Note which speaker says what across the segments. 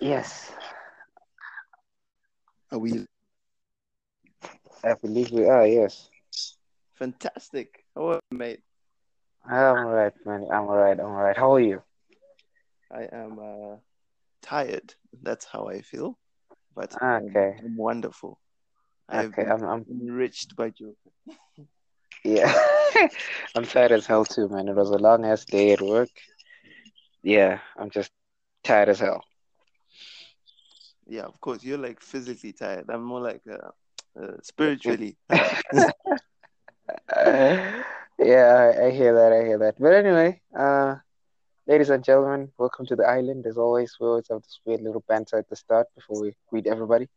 Speaker 1: Yes,
Speaker 2: Are we
Speaker 1: I believe we are. Yes,
Speaker 2: fantastic? How are you, mate?
Speaker 1: I'm alright, man. I'm alright. I'm alright. How are you?
Speaker 2: I am uh, tired. That's how I feel. But
Speaker 1: Ah,
Speaker 2: I'm,
Speaker 1: Okay,
Speaker 2: I'm wonderful. I have
Speaker 1: okay.
Speaker 2: been
Speaker 1: I'm, I'm,
Speaker 2: enriched by Joker.
Speaker 1: yeah. I'm tired as hell too, man. It was a long ass day at work. Yeah, I'm just tired as hell.
Speaker 2: Yeah, of course. You're like physically tired. I'm more like uh, uh, spiritually tired.
Speaker 1: Yeah, I, I hear that. I hear that. But anyway, uh, ladies and gentlemen, welcome to the island. As always, we always have this weird little banter at the start before we greet everybody.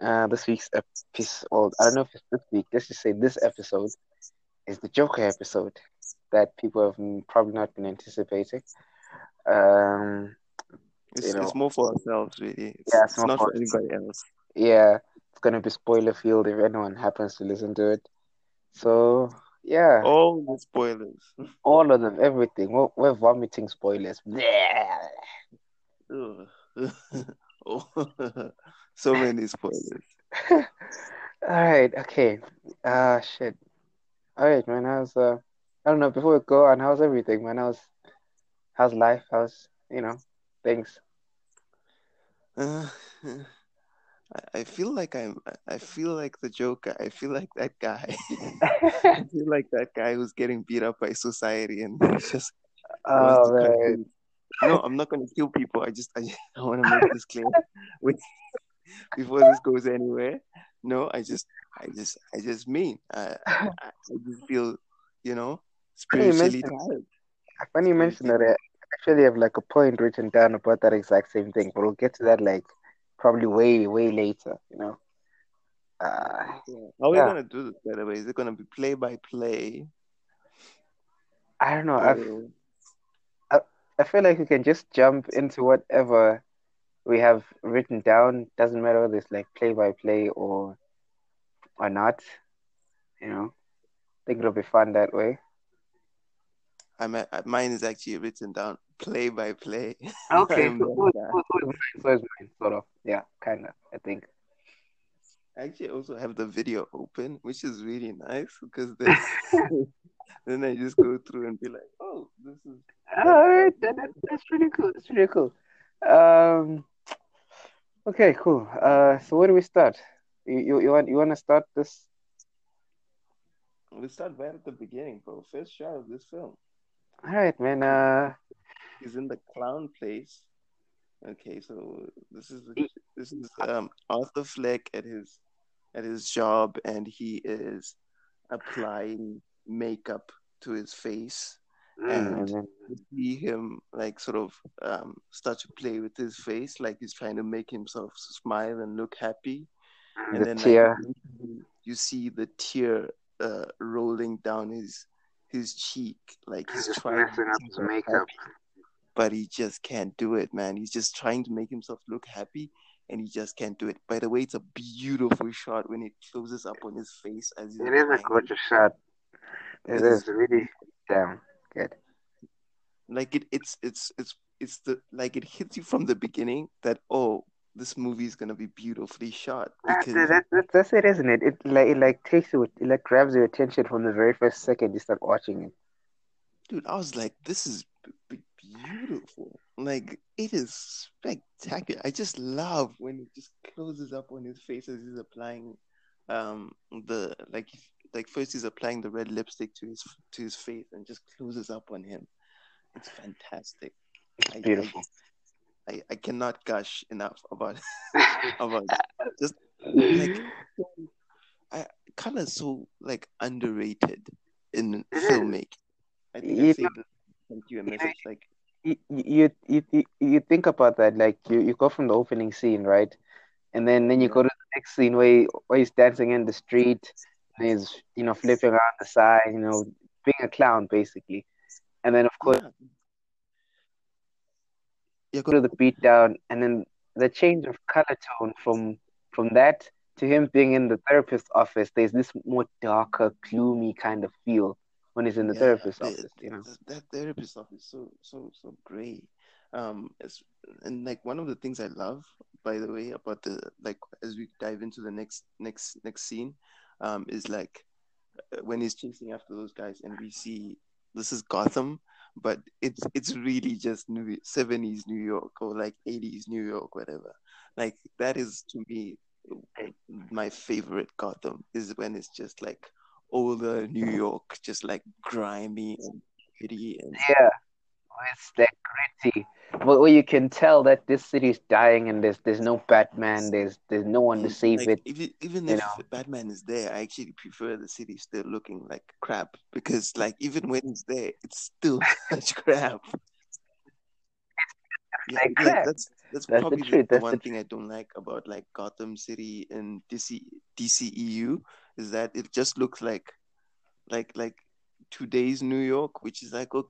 Speaker 1: Uh, this week's episode, well, I don't know if it's this week. Let's just say this episode is the Joker episode that people have probably not been anticipating. Um,
Speaker 2: It's,
Speaker 1: you know,
Speaker 2: it's more for ourselves, really. It's,
Speaker 1: yeah, it's
Speaker 2: it's not
Speaker 1: for
Speaker 2: anybody else.
Speaker 1: yeah, it's gonna be spoiler field if anyone happens to listen to it. So yeah,
Speaker 2: All the spoilers.
Speaker 1: all of them, everything. We're, we're vomiting spoilers.
Speaker 2: So many spoilers.
Speaker 1: All right, okay. Ah, shit. All right, man. How's uh? I don't know. Before we go on, how's everything, man? How's how's life? How's you know things?
Speaker 2: Uh, I, I feel like I'm. I feel like the Joker. I feel like that guy. I feel like that guy who's getting beat up by society and just
Speaker 1: Oh man.
Speaker 2: No, I'm not going to kill people. I just, I, just, I want to make this clear. With before this goes anywhere. No, I just, I just, I just mean, I, I, I just feel, you know, spiritually tired.
Speaker 1: Funny you mentioned that. I actually have like a point written down about that exact same thing, but we'll get to that like probably way way later. You know. Uh,
Speaker 2: Yeah. How are we
Speaker 1: yeah.
Speaker 2: gonna do this, by the way? Is it gonna be play by play
Speaker 1: I don't know. I
Speaker 2: or
Speaker 1: I I feel like we can just jump into whatever we have written down. Doesn't matter whether it's like play by play or or not. You know. I think it'll be fun that way.
Speaker 2: At- mine is actually written down play by play.
Speaker 1: Okay,
Speaker 2: I'm
Speaker 1: so,
Speaker 2: guy.
Speaker 1: so, so is mine, so is mine, sort of. Yeah, kind of. I think.
Speaker 2: I actually also have the video open, which is really nice because then then I just go through and be like, oh, this is
Speaker 1: All right, that, that's pretty cool. That's pretty cool. Um, okay, cool. Uh, so where do we start? You you, you want you want to start this?
Speaker 2: we start right at the beginning, bro. First shot of this film.
Speaker 1: All right, man. Uh,
Speaker 2: He's in the clown place. Okay, so this is this is um Arthur Fleck at his at his job and he is applying makeup to his face
Speaker 1: mm, and then
Speaker 2: you see him like sort of um start to play with his face like he's trying to make himself smile and look happy and
Speaker 1: the
Speaker 2: then like
Speaker 1: tear.
Speaker 2: eventually you see the tear uh rolling down his his cheek like he's
Speaker 1: Just
Speaker 2: trying to
Speaker 1: messing up his makeup.
Speaker 2: happy but he just can't do it man he's just trying to make himself look happy and he just can't do it by the way it's a beautiful shot when it closes up on his face as he's
Speaker 1: It is a gorgeous shot. It
Speaker 2: it
Speaker 1: is
Speaker 2: is
Speaker 1: really damn good.
Speaker 2: like it it's it's it's it's the like it hits you from the beginning that oh this movie is gonna be beautifully shot because
Speaker 1: that, that, that's it, isn't it? It like it like takes you, it like grabs your attention from the very first second you start watching it.
Speaker 2: dude I was like this is beautiful. Like it is spectacular. I just love when it just closes up on his face as he's applying um the like like first he's applying the red lipstick to his to his face and just closes up on him. It's fantastic.
Speaker 1: It's
Speaker 2: I I
Speaker 1: beautiful.
Speaker 2: I, I cannot gush enough about about just like I color is so like underrated in filmmaking. I think I
Speaker 1: You
Speaker 2: say
Speaker 1: know,
Speaker 2: you a message like
Speaker 1: you, you, you, you, you think about that, like you, you go from the opening scene, right? And then, then you go to the next scene where, he, where he's dancing in the street and he's, you know, flipping around the side, you know, being a clown basically. And then, of course,
Speaker 2: yeah yeah
Speaker 1: go to the beat down, and then the change of color tone from from that to him being in the therapist's office, there's this more darker, gloomy kind of feel when he's in the
Speaker 2: Yeah,
Speaker 1: therapist's
Speaker 2: the,
Speaker 1: office. You know.
Speaker 2: th- that therapist is so so so great. Um, it's, and like one of the things I love, by the way, about the like as we dive into the next next next scene, um, is like uh, when he's chasing after those guys, and we see this is Gotham, but it's it's really just New seventies New York or like eighties New York, whatever. Like that is to me my favorite Gotham is when it's just like older New York, just like grimy and gritty and
Speaker 1: Yeah, oh, it's that gritty. But where you can tell that this city is dying and there's there's no Batman, there's there's no one to save
Speaker 2: like
Speaker 1: it.
Speaker 2: even even if
Speaker 1: know.
Speaker 2: Batman is there, I actually prefer the city still looking like crap because like even when he's there, it's still such crap. Yeah,
Speaker 1: Like
Speaker 2: yeah, that's that's
Speaker 1: That's
Speaker 2: probably the, the one
Speaker 1: the
Speaker 2: thing I don't like about like Gotham City and DC DCEU is that it just looks like like like today's New York, which is like oh,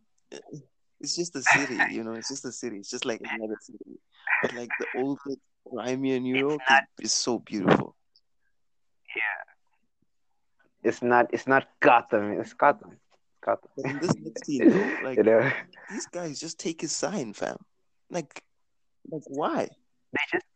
Speaker 2: it's just a city, you know, it's just a city. It's just like another city. But like the old grimier New York is, is so beautiful. Yeah.
Speaker 1: It's not. It's not Gotham. It's Gotham. Gotham.
Speaker 2: But in this next scene though, like
Speaker 1: you know,
Speaker 2: these guys just take his sign, fam. Like like why?
Speaker 1: they just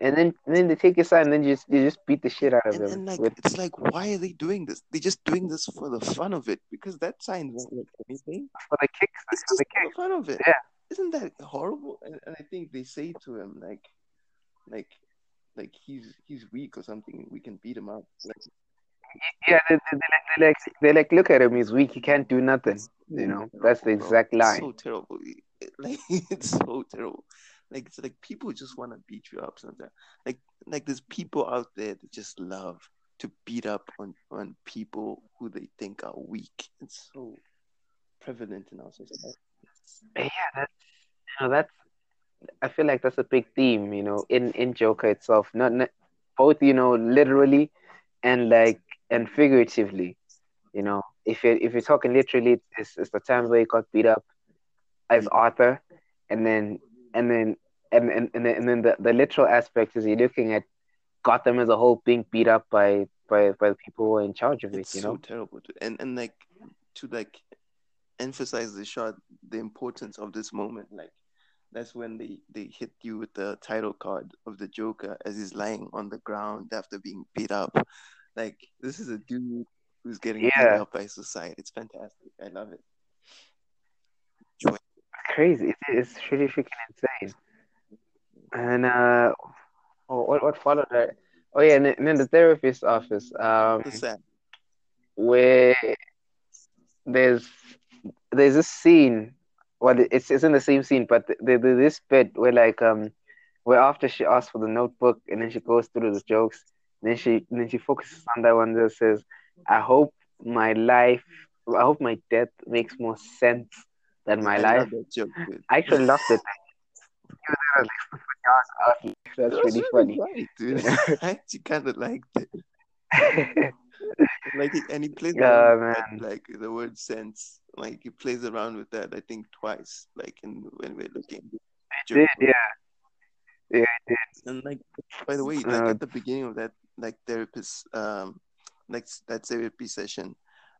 Speaker 1: and then and then they take your sign, and then just you just beat the shit out of
Speaker 2: And,
Speaker 1: them
Speaker 2: and like
Speaker 1: with
Speaker 2: it's like why are they doing this? They're just doing this for the fun of it because that sign won't look anything.
Speaker 1: for the kicks.
Speaker 2: It's
Speaker 1: For
Speaker 2: just
Speaker 1: the
Speaker 2: for
Speaker 1: kicks.
Speaker 2: the fun of it.
Speaker 1: Yeah.
Speaker 2: Isn't that horrible? And, and I think they say to him like like like he's he's weak or something. We can beat him up. Like,
Speaker 1: Yeah, they, they, they, like, they like they like look at him. He's weak. He can't do nothing. You know, that's the exact
Speaker 2: it's
Speaker 1: line.
Speaker 2: so terrible. Like it's so terrible. Like it's like people just want to beat you up sometimes. Like like there's people out there that just love to beat up on on people who they think are weak. It's so prevalent in our society.
Speaker 1: Yeah, that's you know that's I feel like that's a big theme, you know, in in Joker itself. Not, not both, you know, literally and like and figuratively. You know, if you if you're talking literally, it's, it's the times where he got beat up as Arthur, and then and then and and and then, and then the, the literal aspect is you're looking at Gotham as a whole being beat up by by by the people who are in charge of it.
Speaker 2: It's
Speaker 1: You
Speaker 2: so
Speaker 1: know,
Speaker 2: terrible. And and like to like emphasize the shot, the importance of this moment. Like that's when they they hit you with the title card of the Joker as he's lying on the ground after being beat up. Like this is a dude who's getting beat up by society. It's fantastic. I love it.
Speaker 1: Crazy. It's, it's really freaking insane. And uh, oh, what what followed that? Oh yeah, and then, and then the therapist's office. Um,
Speaker 2: What's that?
Speaker 1: where there's there's this scene. Well, it's it's in the same scene, but the, the, this bit where like um where after she asks for the notebook and then she goes through the jokes, then she then she focuses on that one that says, "I hope my life, I hope my death makes more sense than my
Speaker 2: I
Speaker 1: life."
Speaker 2: love that joke.
Speaker 1: I actually loved it. That's really funny.
Speaker 2: dude. I actually kind of liked it. Like, he- and he plays
Speaker 1: Yeah,
Speaker 2: around with
Speaker 1: man.
Speaker 2: like the word sense. Like he plays around with that. I think twice. Like in when we're looking. at the
Speaker 1: Did, yeah. Yeah, it did.
Speaker 2: And like, by the way, like
Speaker 1: Uh,
Speaker 2: at the beginning of that, like therapist, um, like that therapy session,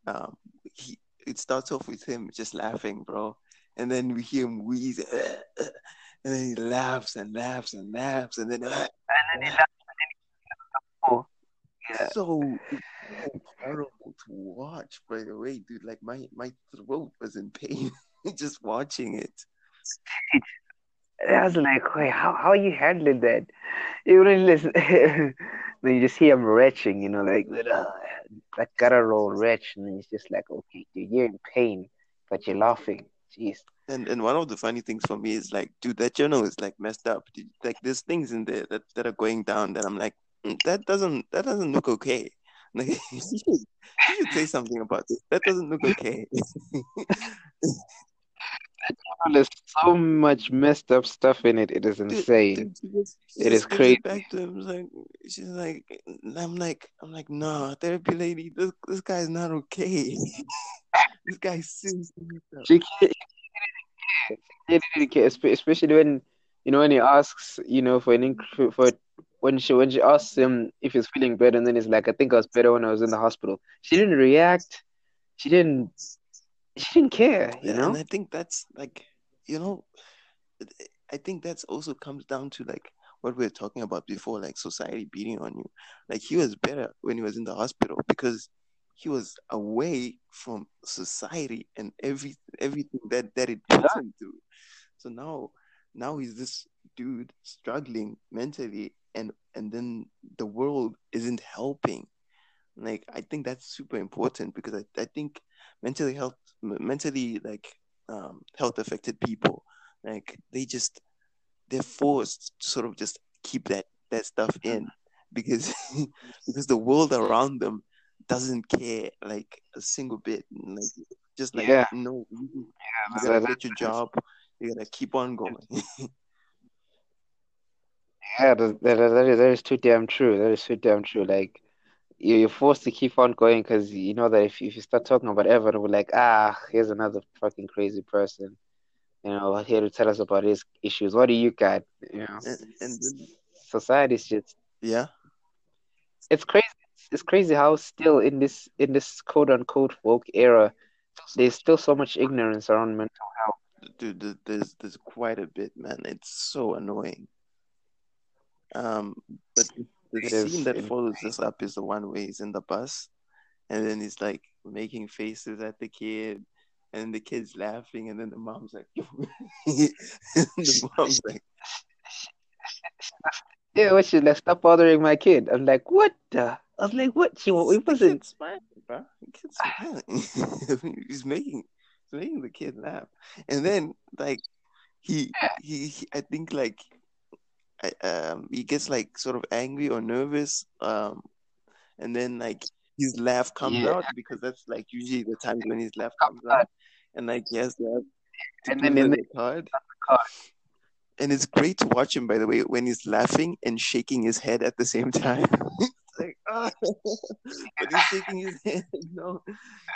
Speaker 2: um, he it starts off with him just laughing, bro, and then we hear him wheeze, and then he laughs and laughs and laughs, and then
Speaker 1: And then he laughs. Yeah.
Speaker 2: so it's so horrible to watch. By the way, dude, like my my throat was in pain just watching it.
Speaker 1: I was like, wait, how how you handling that? You really listen. then you just hear him retching, you know, like uh, that guttural retch, and then it's just like, okay, dude, you're in pain, but you're laughing. Jeez.
Speaker 2: And and one of the funny things for me is like, dude, that journal is like messed up. Like there's things in there that, that are going down that I'm like, "Mm, that doesn't that doesn't look okay. Like you should, you should say something about this. That doesn't look okay.
Speaker 1: There's so much messed up stuff in it. It is insane.
Speaker 2: dude, she just, she
Speaker 1: It is crazy.
Speaker 2: back to him. Like she's like, I'm like, I'm like, nah, therapy lady, this this guy's not okay. this guy's seriously.
Speaker 1: She can't, she didn't care, espe- especially when you know when he asks, you know, for an inc- for when she when she asks him if he's feeling better, and then he's like, I think I was better when I was in the hospital. She didn't react. she didn't she didn't care, you
Speaker 2: Yeah,
Speaker 1: know?
Speaker 2: and I think that's like, you know, I think that's also comes down to like what we were talking about before, like society beating on you. Like he was better when he was in the hospital because he was away from society and every everything that that it puts him through. So now now he's this dude struggling mentally and and then the world isn't helping. Like I think that's super important because I, I think mental health mentally like um, health affected people like they just they're forced to sort of just keep that that stuff in because because the world around them doesn't care like a single bit like just like
Speaker 1: Yeah.
Speaker 2: no you, you gotta get your job you gotta keep on going
Speaker 1: Yeah, that, that, that is that is too damn true. That is too damn true. Like you're forced to keep on going because you know that if if you start talking about Everton, we're like, ah, here's another fucking crazy person, you know, here to tell us about his issues. What do you got? You know,
Speaker 2: and, and
Speaker 1: society's just
Speaker 2: yeah
Speaker 1: it's crazy. It's crazy how still in this in this quote unquote woke era, there's still so much ignorance around mental health.
Speaker 2: dude there's there's quite a bit man it's so annoying um but the, scene that follows this up is the one where he's in the bus and then he's like making faces at the kid and the kid's laughing and then the mom's like the mom's like
Speaker 1: Yeah, what she like stop bothering my kid. I'm like, what the? I was like, what? She it
Speaker 2: the
Speaker 1: wasn't.
Speaker 2: smiling bro the kid's smiling he's making he's making the kid laugh and then like he he, he I think like um he gets like sort of angry or nervous um and then like his laugh comes
Speaker 1: Yeah.
Speaker 2: out because that's like usually the times when his laugh comes out and like he has to have
Speaker 1: And then- and
Speaker 2: the card
Speaker 1: card.
Speaker 2: and it's great to watch him by the way when he's laughing and shaking his head at the same time It's like ah but he's shaking his head you know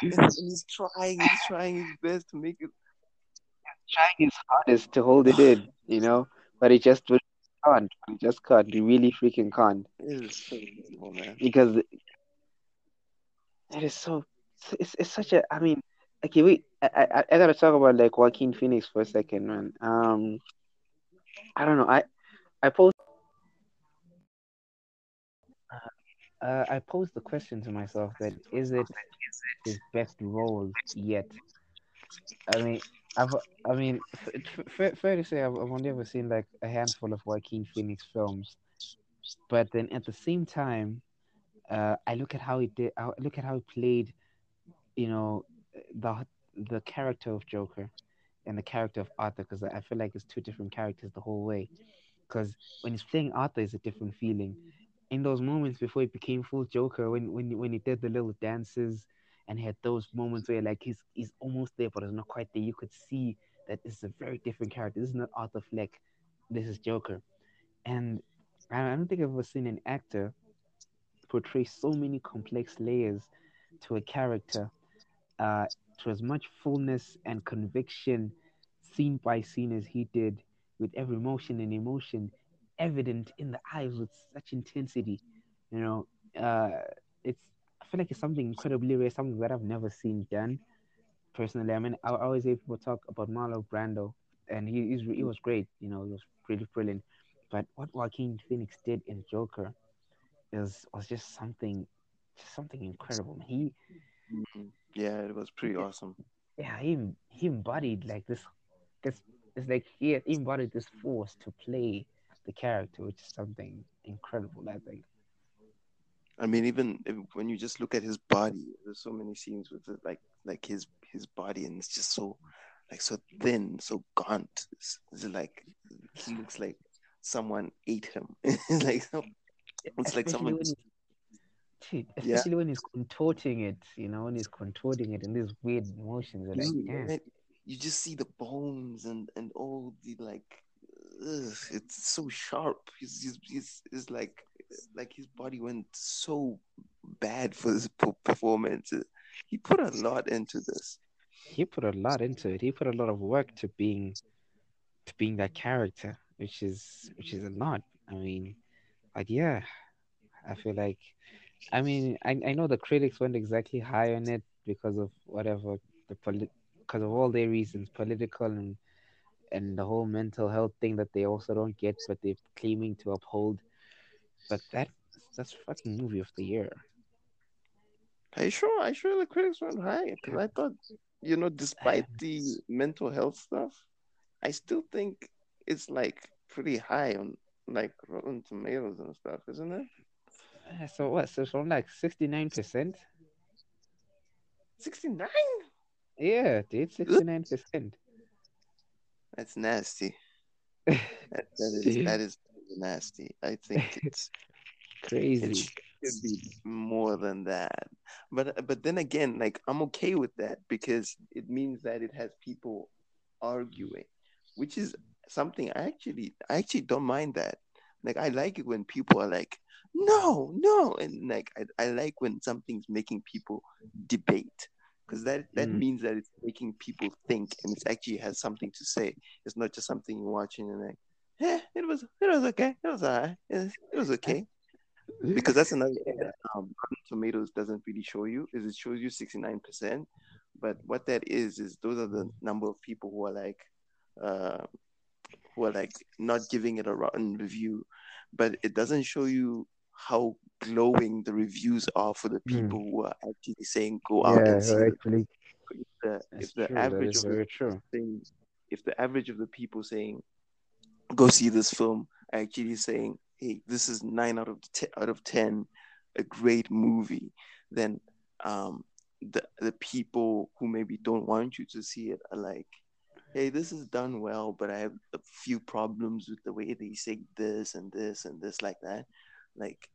Speaker 2: and, and he's trying he's trying his best to make it
Speaker 1: trying his hardest to hold it in, you know, but he just really can't. Just can't. He really freaking can't
Speaker 2: it is so man
Speaker 1: because it is so. It's it's such a. I mean, okay, wait. I I, I gotta talk about like Joaquin Phoenix for a second, man. Um, I don't know. I I posed. Uh, I posed the question to myself that is it his best role yet? I mean, I've, I mean, fair, fair to say, I've, I've only ever seen like a handful of Joaquin Phoenix films, but then at the same time, uh, I look at how he did. I look at how he played, you know, the the character of Joker and the character of Arthur, because I feel like it's two different characters the whole way. Because when he's playing Arthur, it's a different feeling. In those moments before he became full Joker, when when when he did the little dances and had those moments where like he's he's almost there but he's not quite there. You could see that this is a very different character. This is not Arthur Fleck. This is Joker. And I I don't think I've ever seen an actor portray so many complex layers to a character uh, to as much fullness and conviction scene by scene as he did with every motion and emotion evident in the eyes with such intensity you know uh, it's i feel like it's something incredibly rare something that i've never seen done personally. I mean i always hear people talk about marlon brando and he, he was great you know he was pretty brilliant. But what joaquin phoenix did in joker is was just something just something incredible. He
Speaker 2: yeah it was pretty awesome.
Speaker 1: Yeah, he he embodied like this this it's like he had embodied this force to play the character, which is something incredible, I think.
Speaker 2: I mean, even if, when you just look at his body, there's so many scenes with it, like like his his body, and it's just so like so thin, so gaunt. It's, it's like he looks like someone ate him. it's like it's like
Speaker 1: Especially
Speaker 2: someone.
Speaker 1: when dude,
Speaker 2: Yeah.
Speaker 1: especially when he's contorting it, you know, when he's contorting it in these weird motions, like, damn.
Speaker 2: You just see the bones and and all the like. Ugh, it's so sharp. He's, he's he's he's like like his body went so bad for this performance. He put a lot into this.
Speaker 1: he put a lot into it. He put a lot of work to being to being that character, which is which is a lot. I mean, like yeah, I feel like I mean I I know the critics weren't exactly high on it because of whatever the polit- because of all their reasons, political and and the whole mental health thing that they also don't get, but they're claiming to uphold. But that that's fucking movie of the year.
Speaker 2: Are you sure? Are you sure the critics weren't high? Because I thought, you know, despite the mental health stuff, I still think it's like pretty high on like Rotten Tomatoes and stuff, isn't it?
Speaker 1: Uh, So what? So from like sixty nine percent.
Speaker 2: 69?
Speaker 1: Yeah, dude, sixty nine percent.
Speaker 2: That's nasty. That, that is that is nasty. I think it's it
Speaker 1: Crazy.
Speaker 2: should be more than that. But but then again, like I'm okay with that because it means that it has people arguing, which is something I actually I actually don't mind that. Like I like it when people are like, no, no, and like I, I like when something's making people debate. Because that, that
Speaker 1: Mm.
Speaker 2: means that it's making people think and it actually has something to say. It's not just something you're watching and like, eh, it was it was okay. It was alright. It, it was okay because that's another thing that um, Tomatoes doesn't really show you is it shows you 69% but what that is is those are the number of people who are like uh, who are like not giving it a rotten review but it doesn't show you how glowing the reviews are for the
Speaker 1: Hmm.
Speaker 2: people who are actually saying go out
Speaker 1: yeah,
Speaker 2: and see
Speaker 1: actually,
Speaker 2: If the, if the
Speaker 1: true.
Speaker 2: Average of the
Speaker 1: true.
Speaker 2: saying if the average of the people saying go see this film are actually saying hey this is nine out of ten, out of ten a great movie then um the the people who maybe don't want you to see it are like hey this is done well but i have a few problems with the way they say this and this and this like that like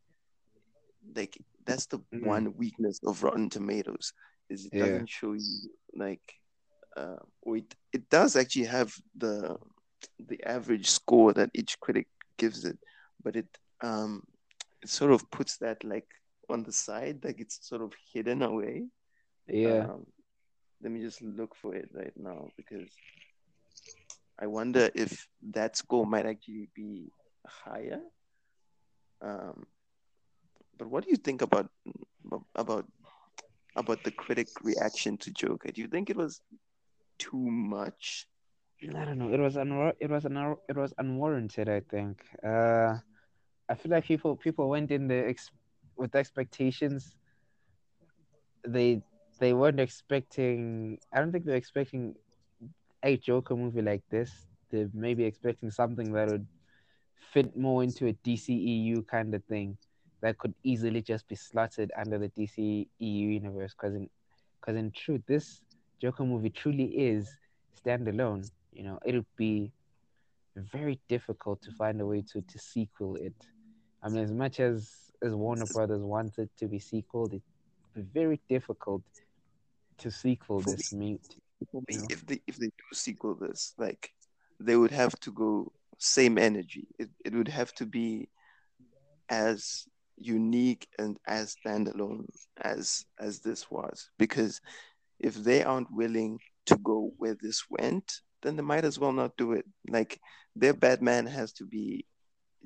Speaker 2: like that's the
Speaker 1: Mm.
Speaker 2: one weakness of rotten tomatoes is it
Speaker 1: Yeah.
Speaker 2: doesn't show you like uh, or it, it does actually have the the average score that each critic gives it, but it um it sort of puts that like on the side, like it's sort of hidden away.
Speaker 1: Yeah.
Speaker 2: Um, let me just look for it right now because I wonder if that score might actually be higher. Um, but what do you think about about about the critic reaction to Joker? Do you think it was too much?
Speaker 1: I don't know. It was unwar- it was un- it was unwarranted. I think. Uh, I feel like people people went in the ex- with expectations. They they weren't expecting. I don't think they were expecting a Joker movie like this. They're maybe expecting something that would fit more into a DCEU kind of thing that could easily just be slotted under the DCEU universe. Because in because in truth, this Joker movie truly is standalone. You know, it would be very difficult to find a way to to sequel it. I mean, as much as as Warner Brothers wanted to be sequeled, it'd be very difficult to sequel
Speaker 2: For
Speaker 1: this. Me,
Speaker 2: For me,
Speaker 1: You know?
Speaker 2: if they if they do sequel this, like they would have to go same energy. It it would have to be as unique and as standalone as as this was. Because if they aren't willing to go where this went, then they might as well not do it. Like their Batman has to be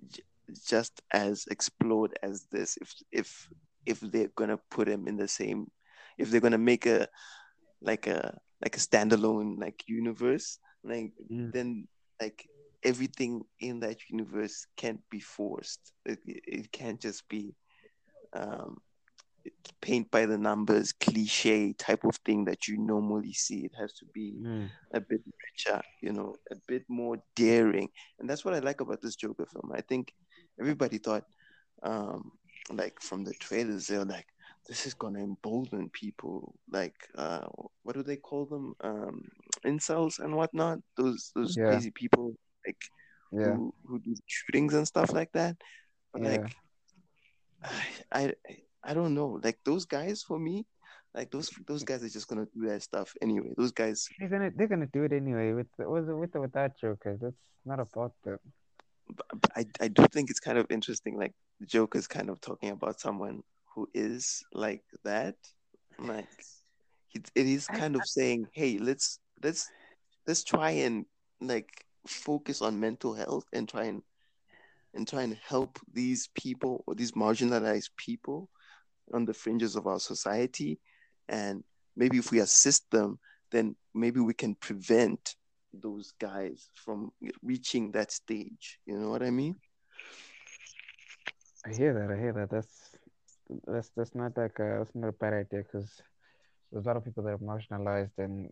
Speaker 2: j- just as explored as this. If if if they're gonna put him in the same, if they're gonna make a like a like a standalone like universe, like
Speaker 1: Mm.
Speaker 2: then like everything in that universe can't be forced. It, it it can't just be um, paint by the numbers, cliche type of thing that you normally see. It has to be
Speaker 1: Mm.
Speaker 2: a bit richer, you know, a bit more daring. And that's what I like about this Joker film. I think everybody thought, um, like from the trailers, they're like, this is gonna embolden people, like uh, what do they call them, um, incels and whatnot. Those those
Speaker 1: Yeah.
Speaker 2: crazy people, like
Speaker 1: Yeah.
Speaker 2: who who do shootings and stuff like that. But
Speaker 1: Yeah.
Speaker 2: like, I, I I don't know. Like those guys for me, like those those guys are just gonna do that stuff anyway. Those guys,
Speaker 1: They're gonna they're gonna do it anyway with with the, with or without Joker. That's not about them.
Speaker 2: but but I I do think it's kind of interesting. Like the Joker's kind of talking about someone who is like that. Like it, it is
Speaker 1: I-
Speaker 2: kind of saying, hey, let's let's let's try and like focus on mental health and try and and try and help these people or these marginalized people on the fringes of our society and maybe if we assist them, then maybe we can prevent those guys from reaching that stage. You know what I mean?
Speaker 1: I hear that. I hear that. That's that's that's not like a, that's not a bad idea because there's a lot of people that are marginalized and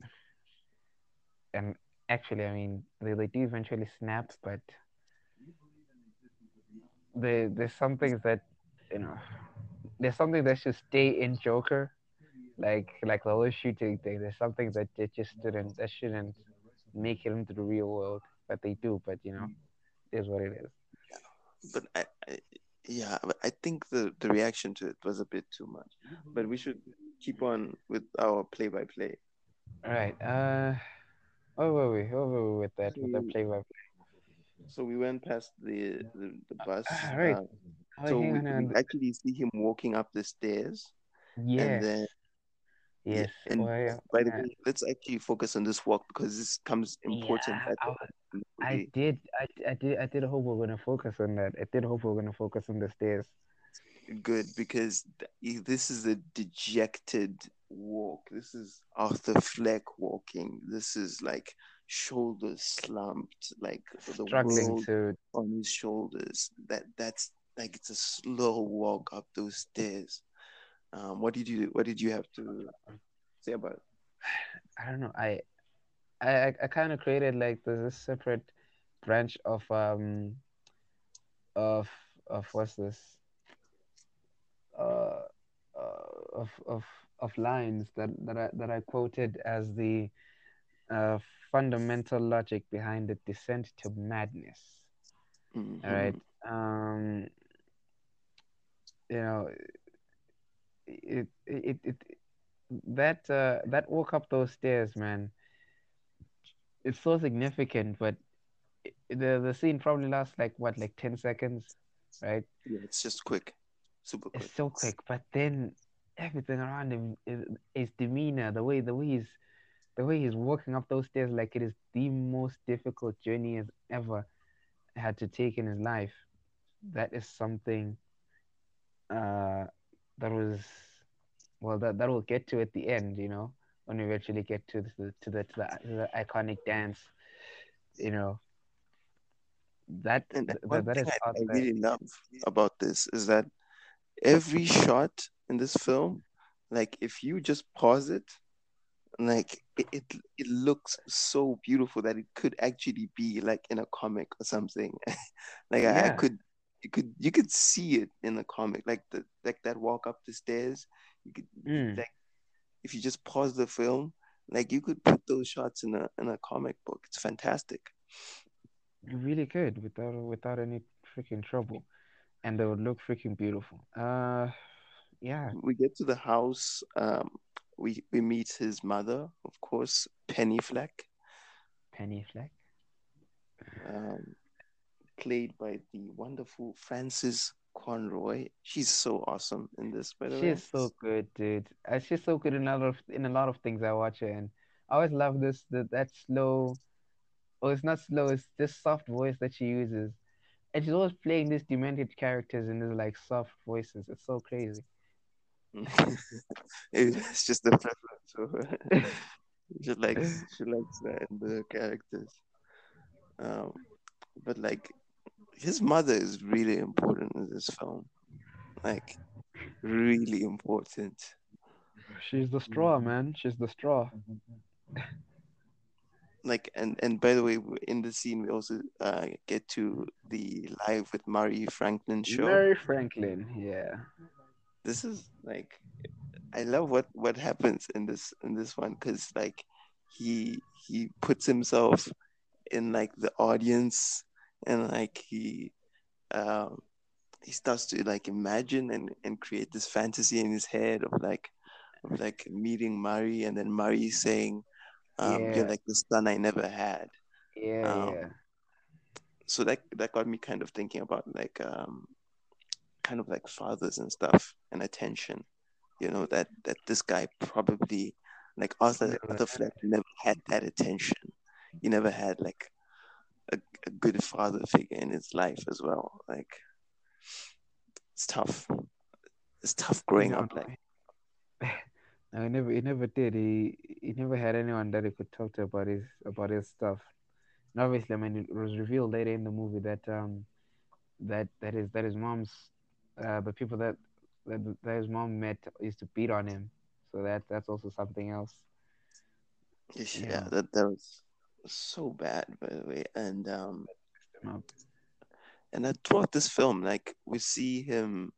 Speaker 1: and actually, I mean, they, they do eventually snap, but there there's some things that you know there's something that should stay in Joker, like like the whole shooting thing. There's something that it just didn't that shouldn't make it into the real world, but they do. But you know, it is what it is.
Speaker 2: But I, I yeah, but I think the the reaction to it was a bit too much. But we should keep on with our play by play.
Speaker 1: All right. Uh, oh were we? Oh were we with that? With the play by play.
Speaker 2: So we went past the the, the bus.
Speaker 1: Ah, right.
Speaker 2: uh,
Speaker 1: Oh,
Speaker 2: so we, we actually see him walking up the stairs,
Speaker 1: Yes.
Speaker 2: and then yeah,
Speaker 1: yes.
Speaker 2: and
Speaker 1: Well, yeah,
Speaker 2: by the way, let's actually focus on this walk because this comes important
Speaker 1: Yeah, I- I did, I, I did, I did hope we are gonna focus on that. I did hope we are gonna focus on the stairs.
Speaker 2: good because th- this is a dejected walk. This is Arthur Fleck walking. This is like shoulders slumped, like the
Speaker 1: Struggling
Speaker 2: world
Speaker 1: to,
Speaker 2: on his shoulders. That that's like it's a slow walk up those stairs. Um, what did you what did you have to say about it?
Speaker 1: I don't know. I, I, I kind of created like this separate branch of um, of of what's this? Uh, uh, of of of lines that that I that I quoted as the uh fundamental logic behind the descent to madness.
Speaker 2: Mhm.
Speaker 1: All right. Um, you know, it it it, that uh, that walk up those stairs, man. It's so significant, but the the scene probably lasts like what, like ten seconds, right?
Speaker 2: Yeah, it's just quick, super quick.
Speaker 1: It's so quick, but then everything around him is his demeanor, the way the way he's the way he's walking up those stairs, like it is the most difficult journey he's ever had to take in his life. That is something uh that was well that that will get to at the end, you know, when we eventually get to the to the to the, to the iconic dance, you know. That
Speaker 2: And
Speaker 1: that,
Speaker 2: one
Speaker 1: that
Speaker 2: thing I, I really love about this is that every shot in this film, like if you just pause it, like it, it, it looks so beautiful that it could actually be like in a comic or something. like I, I could, you could, you could see it in the comic, like the like that walk up the stairs. You could
Speaker 1: Mm.
Speaker 2: like if you just pause the film, like you could put those shots in a in a comic book. It's fantastic.
Speaker 1: You really could without without any freaking trouble, and they would look freaking beautiful. Uh, yeah,
Speaker 2: we get to the house. Um, we we meet his mother, of course, Penny Fleck,
Speaker 1: Penny Fleck.
Speaker 2: um, played by the wonderful Frances Conroy. She's so awesome in this, by the way.
Speaker 1: She's so good, dude. Uh, she's so good in a lot of in a lot of things I watch her in. I always love this that that slow. Oh, it's not slow. It's this soft voice that she uses, and she's always playing these demented characters in these like soft voices. It's so crazy.
Speaker 2: it's just the preference. for her. she likes she likes that in the characters. Um, but like his mother is really important in this film. Like really important.
Speaker 1: She's the straw, man. She's the straw.
Speaker 2: like and and by the way in the scene we also uh, get to the live with Murray Franklin show
Speaker 1: Mary Franklin. Yeah.
Speaker 2: this is like I love what what happens in this in this one because like he he puts himself in like the audience and like he um he starts to like imagine and and create this fantasy in his head of like of like meeting Murray and then Murray saying um,
Speaker 1: Yeah.
Speaker 2: you're like the son I never had
Speaker 1: Yeah.
Speaker 2: Um,
Speaker 1: yeah.
Speaker 2: so that that got me kind of thinking about like um kind of like fathers and stuff and attention you know that that this guy probably like arthur arthur fleck never had that attention he never had like a, a good father figure in his life as well like it's tough it's tough growing
Speaker 1: No,
Speaker 2: up like
Speaker 1: No, he never he never did. He he never had anyone that he could talk to about his about his stuff. And obviously, I mean, it was revealed later in the movie that um that that his that his mom's uh the people that that, that his mom met used to beat on him. So that that's also something else. You
Speaker 2: Yeah, that that was so bad, by the way. And um, and then throughout this film, like we see him.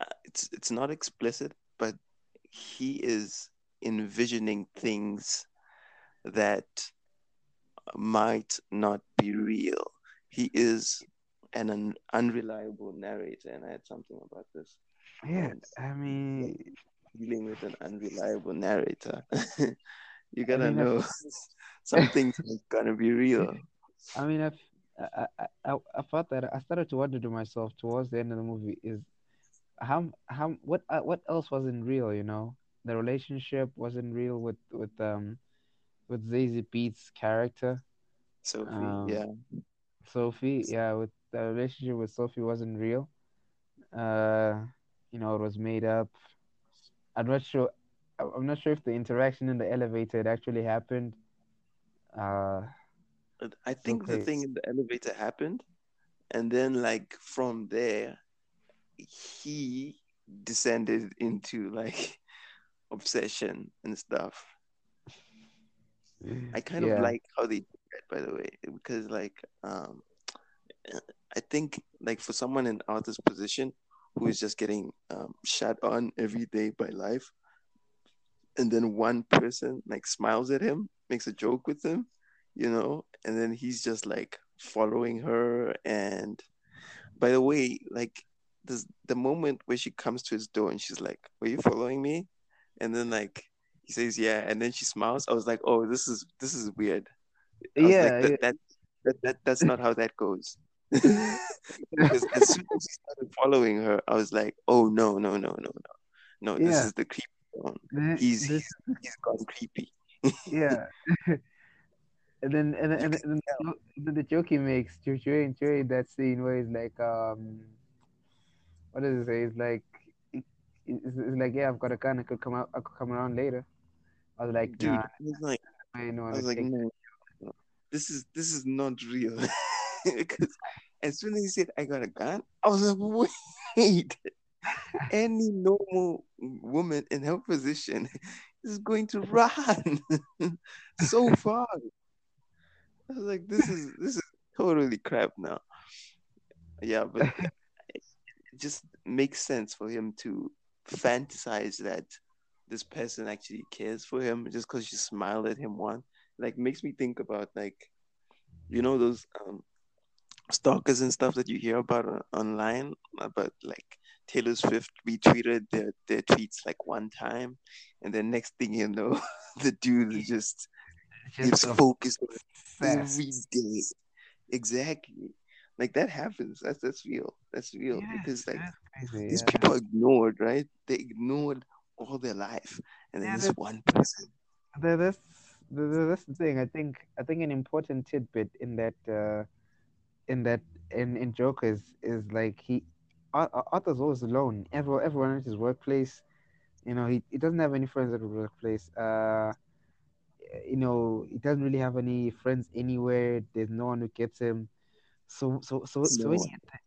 Speaker 2: Uh, it's it's not explicit, but he is envisioning things that might not be real. He is an un- unreliable narrator, and I had something about this.
Speaker 1: Yeah, I mean,
Speaker 2: dealing with an unreliable narrator, you
Speaker 1: I
Speaker 2: gotta
Speaker 1: mean,
Speaker 2: know something's gonna be real.
Speaker 1: I mean, I've, I, I, I, I thought that I started to wonder to myself towards the end of the movie is how, how, what, uh, what else wasn't real? You know, the relationship wasn't real with, with, um, with Zazie Beetz' character.
Speaker 2: Sophie,
Speaker 1: Um,
Speaker 2: yeah,
Speaker 1: Sophie, yeah, with the relationship with Sophie wasn't real. Uh, you know, it was made up. I'm not sure. I'm not sure if the interaction in the elevator had actually happened. Uh,
Speaker 2: I think the thing in the elevator happened, and then like from there, he descended into like obsession and stuff. I kind of like how they did that, by the way, because like um, I think like for someone in Arthur's position who is just getting um, shot on every day by life, and then one person like smiles at him, makes a joke with him, you know, and then he's just like following her. And by the way, like this the moment where she comes to his door and she's like, "Were you following me?" And then like he says, "Yeah," and then she smiles. I was like, "Oh, this is this is weird." Was like,
Speaker 1: yeah,
Speaker 2: "That
Speaker 1: yeah.
Speaker 2: that that, that that's not how that goes." because as soon as he started following her, I was like, "Oh no, no, no, no, no, no! This
Speaker 1: Yeah,
Speaker 2: is the creepy one.
Speaker 1: the-
Speaker 2: He's
Speaker 1: this,
Speaker 2: he's gone creepy."
Speaker 1: yeah, and then and then,
Speaker 2: You
Speaker 1: and and the, joke, the joke he makes dur- during during that scene where he's like, um, what does it say? He's like, he- he's like, yeah, I've got a gun. I could come out. I could come around later. I was like, nah,
Speaker 2: dude, I was like,
Speaker 1: I ain't no one
Speaker 2: I was like, no, this is this is not real. because as soon as he said, "I got a gun," I was like, "Wait, any normal woman in her position is going to run so far." I was like, "This is this is totally crap now." Yeah, but it just makes sense for him to fantasize that this person actually cares for him just because she smiled at him once. Like makes me think about like you know those um, stalkers and stuff that you hear about on, online about like Taylor Swift retweeted their, their tweets like one time, and then next thing you know, the dude is just is focused
Speaker 1: obsessed.
Speaker 2: every day. Exactly. Like that happens. That's that's real. That's real
Speaker 1: Yes,
Speaker 2: because like
Speaker 1: crazy.
Speaker 2: these
Speaker 1: Yeah,
Speaker 2: people are ignored, right? They ignored all their life, and then
Speaker 1: yeah.
Speaker 2: this one person.
Speaker 1: that, that's that- that- that's the thing. I think I think an important tidbit in that uh, in that in in Joker is is like he Arthur's always alone. Everyone everyone at his workplace, you know, he, he doesn't have any friends at the workplace. Uh, you know, he doesn't really have any friends anywhere. There's no one who gets him. So so so so when
Speaker 2: No.
Speaker 1: he had that,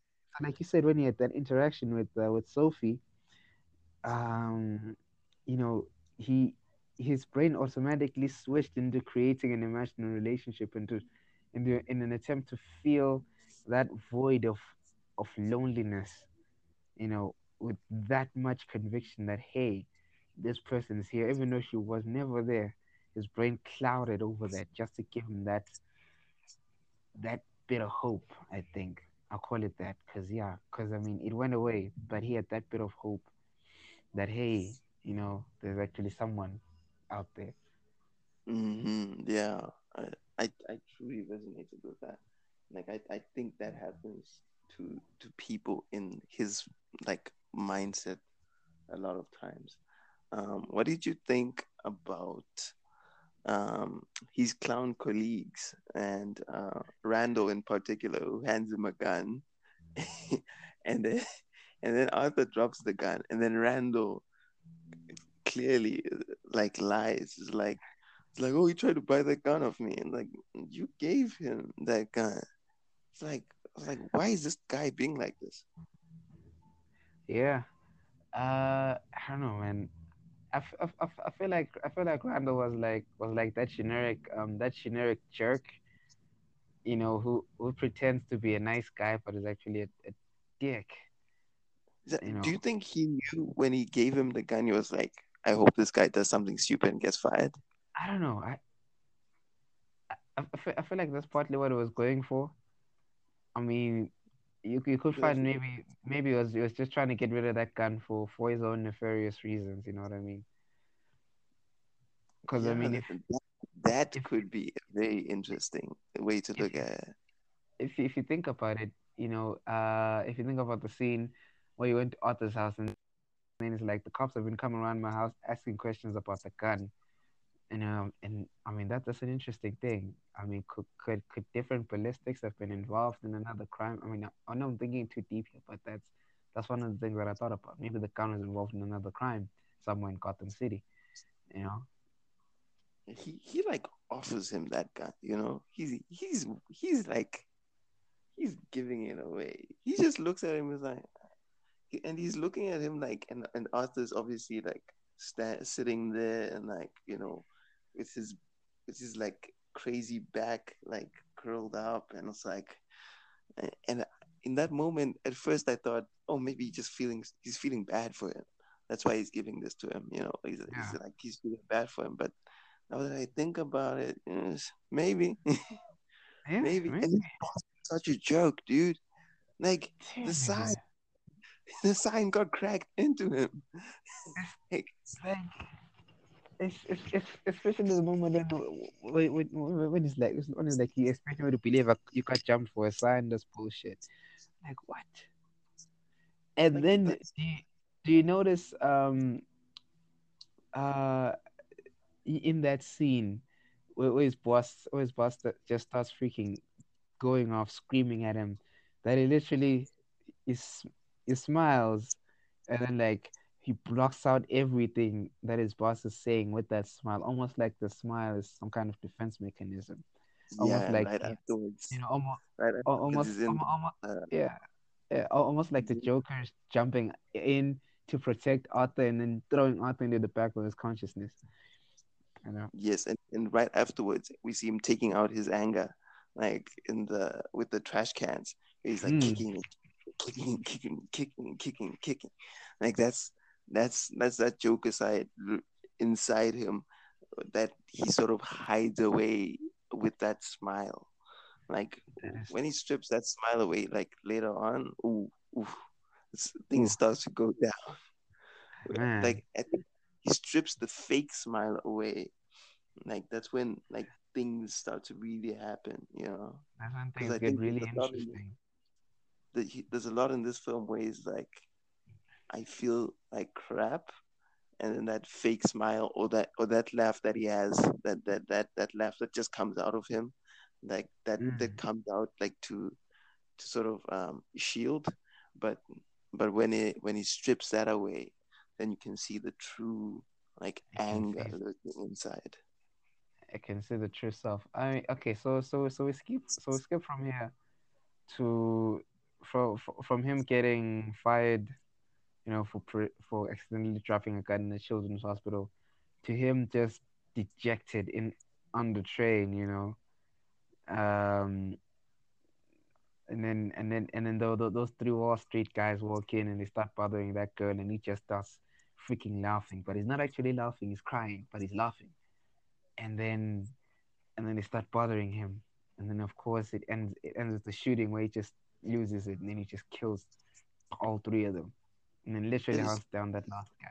Speaker 1: like you said, when he had that interaction with uh, with Sophie, um, you know, he his brain automatically switched into creating an imaginary relationship into in the in an attempt to fill that void of of loneliness, you know, with that much conviction that hey, this person is here, even though she was never there. His brain clouded over that just to give him that that bit of hope. I think I'll call it that, cause yeah, cause I mean it went away, but he had that bit of hope that hey, you know, there's actually someone out there.
Speaker 2: hmm Yeah, I, I I truly resonated with that. Like I, I think that happens to to people in his like mindset a lot of times. Um, what did you think about um, his clown colleagues and uh, Randall in particular, who hands him a gun, and then and then Arthur drops the gun, and then Randall clearly like lies. It's like it's like, oh, he tried to buy that gun off me, and like you gave him that gun. It's like, it's like, why is this guy being like this?
Speaker 1: Yeah. Uh, I don't know, man. I, f- I, f- I feel like I feel like Randall was like was like that generic um that generic jerk, you know, who who pretends to be a nice guy but is actually a, a dick.
Speaker 2: That,
Speaker 1: You know.
Speaker 2: Do you think he knew when he gave him the gun? He was like, I hope this guy does something stupid and gets fired.
Speaker 1: I don't know. I I, I, feel, I feel like that's partly what it was going for. I mean, you you could find maybe maybe it was it was just trying to get rid of that gun for for his own nefarious reasons. You know what I mean? Because I mean,
Speaker 2: that,
Speaker 1: if
Speaker 2: that,
Speaker 1: if
Speaker 2: could be a very interesting way to
Speaker 1: if
Speaker 2: look at it.
Speaker 1: if you, if you think about it, you know, uh, if you think about the scene where you went to Arthur's house and then it's like the cops have been coming around my house asking questions about the gun, and um, and I mean that that's an interesting thing. I mean, could could could different ballistics have been involved in another crime? I mean, I, I know I'm thinking too deep here, but that's that's one of the things that I thought about. Maybe the gun was involved in another crime somewhere in Gotham City. You know?
Speaker 2: He he like offers him that gun, you know. He's he's he's like he's giving it away. He just looks at him and is like and he's looking at him like and, and Arthur's obviously like sta sitting there and like, you know, with his with his like crazy back like curled up and it's like and in that moment at first I thought, oh maybe he's just feeling he's feeling bad for him. That's why he's giving this to him, you know. He's,
Speaker 1: Yeah.
Speaker 2: he's like he's feeling bad for him. But now that I think about it, maybe. Maybe.
Speaker 1: maybe.
Speaker 2: Such a joke, dude. Like the sign the sign got cracked into him. like,
Speaker 1: like especially the moment when when, when, when it's like when it's like you expect me to believe you got jumped for a sign that's bullshit. Like what? And
Speaker 2: Like,
Speaker 1: then
Speaker 2: that's-
Speaker 1: do you, do you notice um uh in that scene where, where his boss where his boss just starts freaking going off screaming at him that he literally is he smiles and then like he blocks out everything that his boss is saying with that smile, almost like the smile is some kind of defense mechanism. Almost
Speaker 2: yeah,
Speaker 1: like
Speaker 2: right afterwards.
Speaker 1: You know, almost,
Speaker 2: right
Speaker 1: almost,
Speaker 2: in
Speaker 1: almost, almost
Speaker 2: uh,
Speaker 1: yeah, yeah, almost like the Joker is jumping in to protect Arthur and then throwing Arthur into the back of his consciousness. You know,
Speaker 2: Yes, and, and right afterwards we see him taking out his anger, like in the with the trash cans. He's like
Speaker 1: Mm.
Speaker 2: kicking, kicking, kicking, kicking, kicking, kicking. Like that's that's that's that Joker side inside him that he sort of hides away with that smile. Like when he strips that smile away, like later on, ooh, ooh, things starts to go down.
Speaker 1: man.
Speaker 2: Like I think he strips the fake smile away. Like that's when like things start to really happen, you know.
Speaker 1: that's when things get really
Speaker 2: lot in- The, he, there's a lot in this film where he's like, I feel like crap, and then that fake smile or that or that laugh that he has, that that that that laugh that just comes out of him, like that that
Speaker 1: Mm.
Speaker 2: comes out like to to sort of um, shield, but but when he when he strips that away, then you can see the true like anger lurking inside.
Speaker 1: I can see the true self. I mean, okay, so so so we skip so we skip from here to from from him getting fired, you know, for for accidentally dropping a gun in a children's hospital, to him just dejected in on the train, you know, um, and then and then and then tho- tho- those three Wall Street guys walk in and they start bothering that girl, and he just starts freaking laughing, but he's not actually laughing, he's crying, but he's laughing. And then and then they start bothering him. And then of course it ends it ends with the shooting where he just loses it and then he just kills all three of them and then literally hunts down that last guy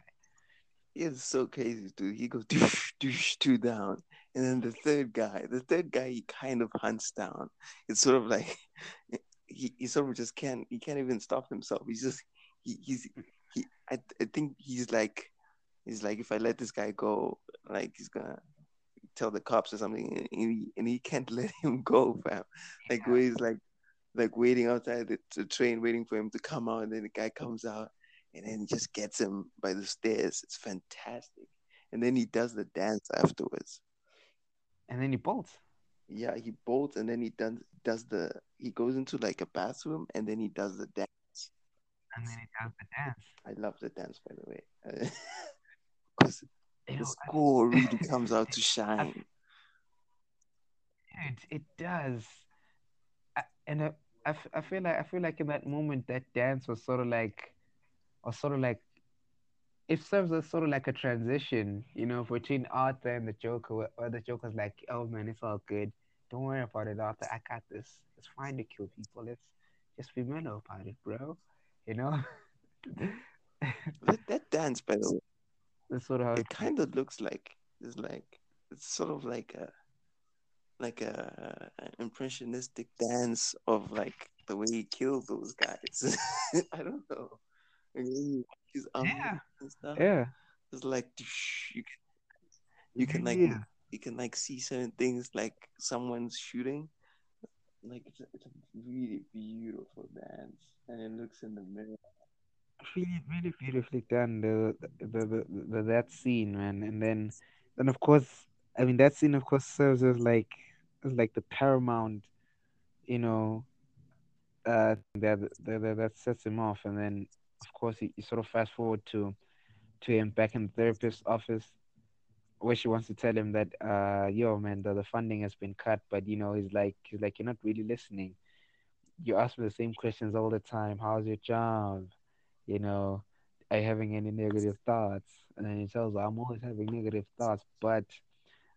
Speaker 2: It's so crazy, dude. He goes doosh, doosh, two down, and then the third guy, the third guy, he kind of hunts down. It's sort of like he, he sort of just can't he can't even stop himself. He's just he, he's he. I, I think he's like he's like if I let this guy go, like he's gonna tell the cops or something, and he, and he can't let him go, fam. Like where he's like like waiting outside the, the train, waiting for him to come out, and then the guy comes out. And then he just gets him by the stairs. It's fantastic. And then he does the dance afterwards.
Speaker 1: And then he bolts.
Speaker 2: Yeah, he bolts and then he does does the he goes into like a bathroom and then he does the dance.
Speaker 1: And then he does the dance.
Speaker 2: I love the dance by the way. Because the score really comes out to shine.
Speaker 1: Dude, it does. I, and I, I, I feel like I feel like in that moment that dance was sort of like or sort of like it serves as sort of like a transition, you know, between Arthur and the Joker, where, where the Joker's like, "Oh man, it's all good. Don't worry about it, Arthur. I got this. It's fine to kill people. Let's just be mellow about it, bro." You know.
Speaker 2: that, that dance, by the way,
Speaker 1: that's sort of how
Speaker 2: it, it kind of looks like it's like it's sort of like a like a an impressionistic dance of like the way he killed those guys. I don't know his arm
Speaker 1: yeah.
Speaker 2: and stuff.
Speaker 1: Yeah.
Speaker 2: It's like you can you can like yeah. you can like see certain things like someone's shooting. Like it's a, it's a really beautiful dance, and it looks in the mirror.
Speaker 1: Really, really beautifully done. The the, the, the that scene, man, and then then of course, I mean that scene of course serves as like as like the paramount, you know, uh that that that sets him off, and then of course, you, sort of fast forward to to him back in the therapist's office, where she wants to tell him that, uh, yo, man, the, the funding has been cut, but you know, he's like, he's like, you're not really listening. You ask me the same questions all the time. How's your job? You know, are you having any negative thoughts? And then he tells her, I'm always having negative thoughts, but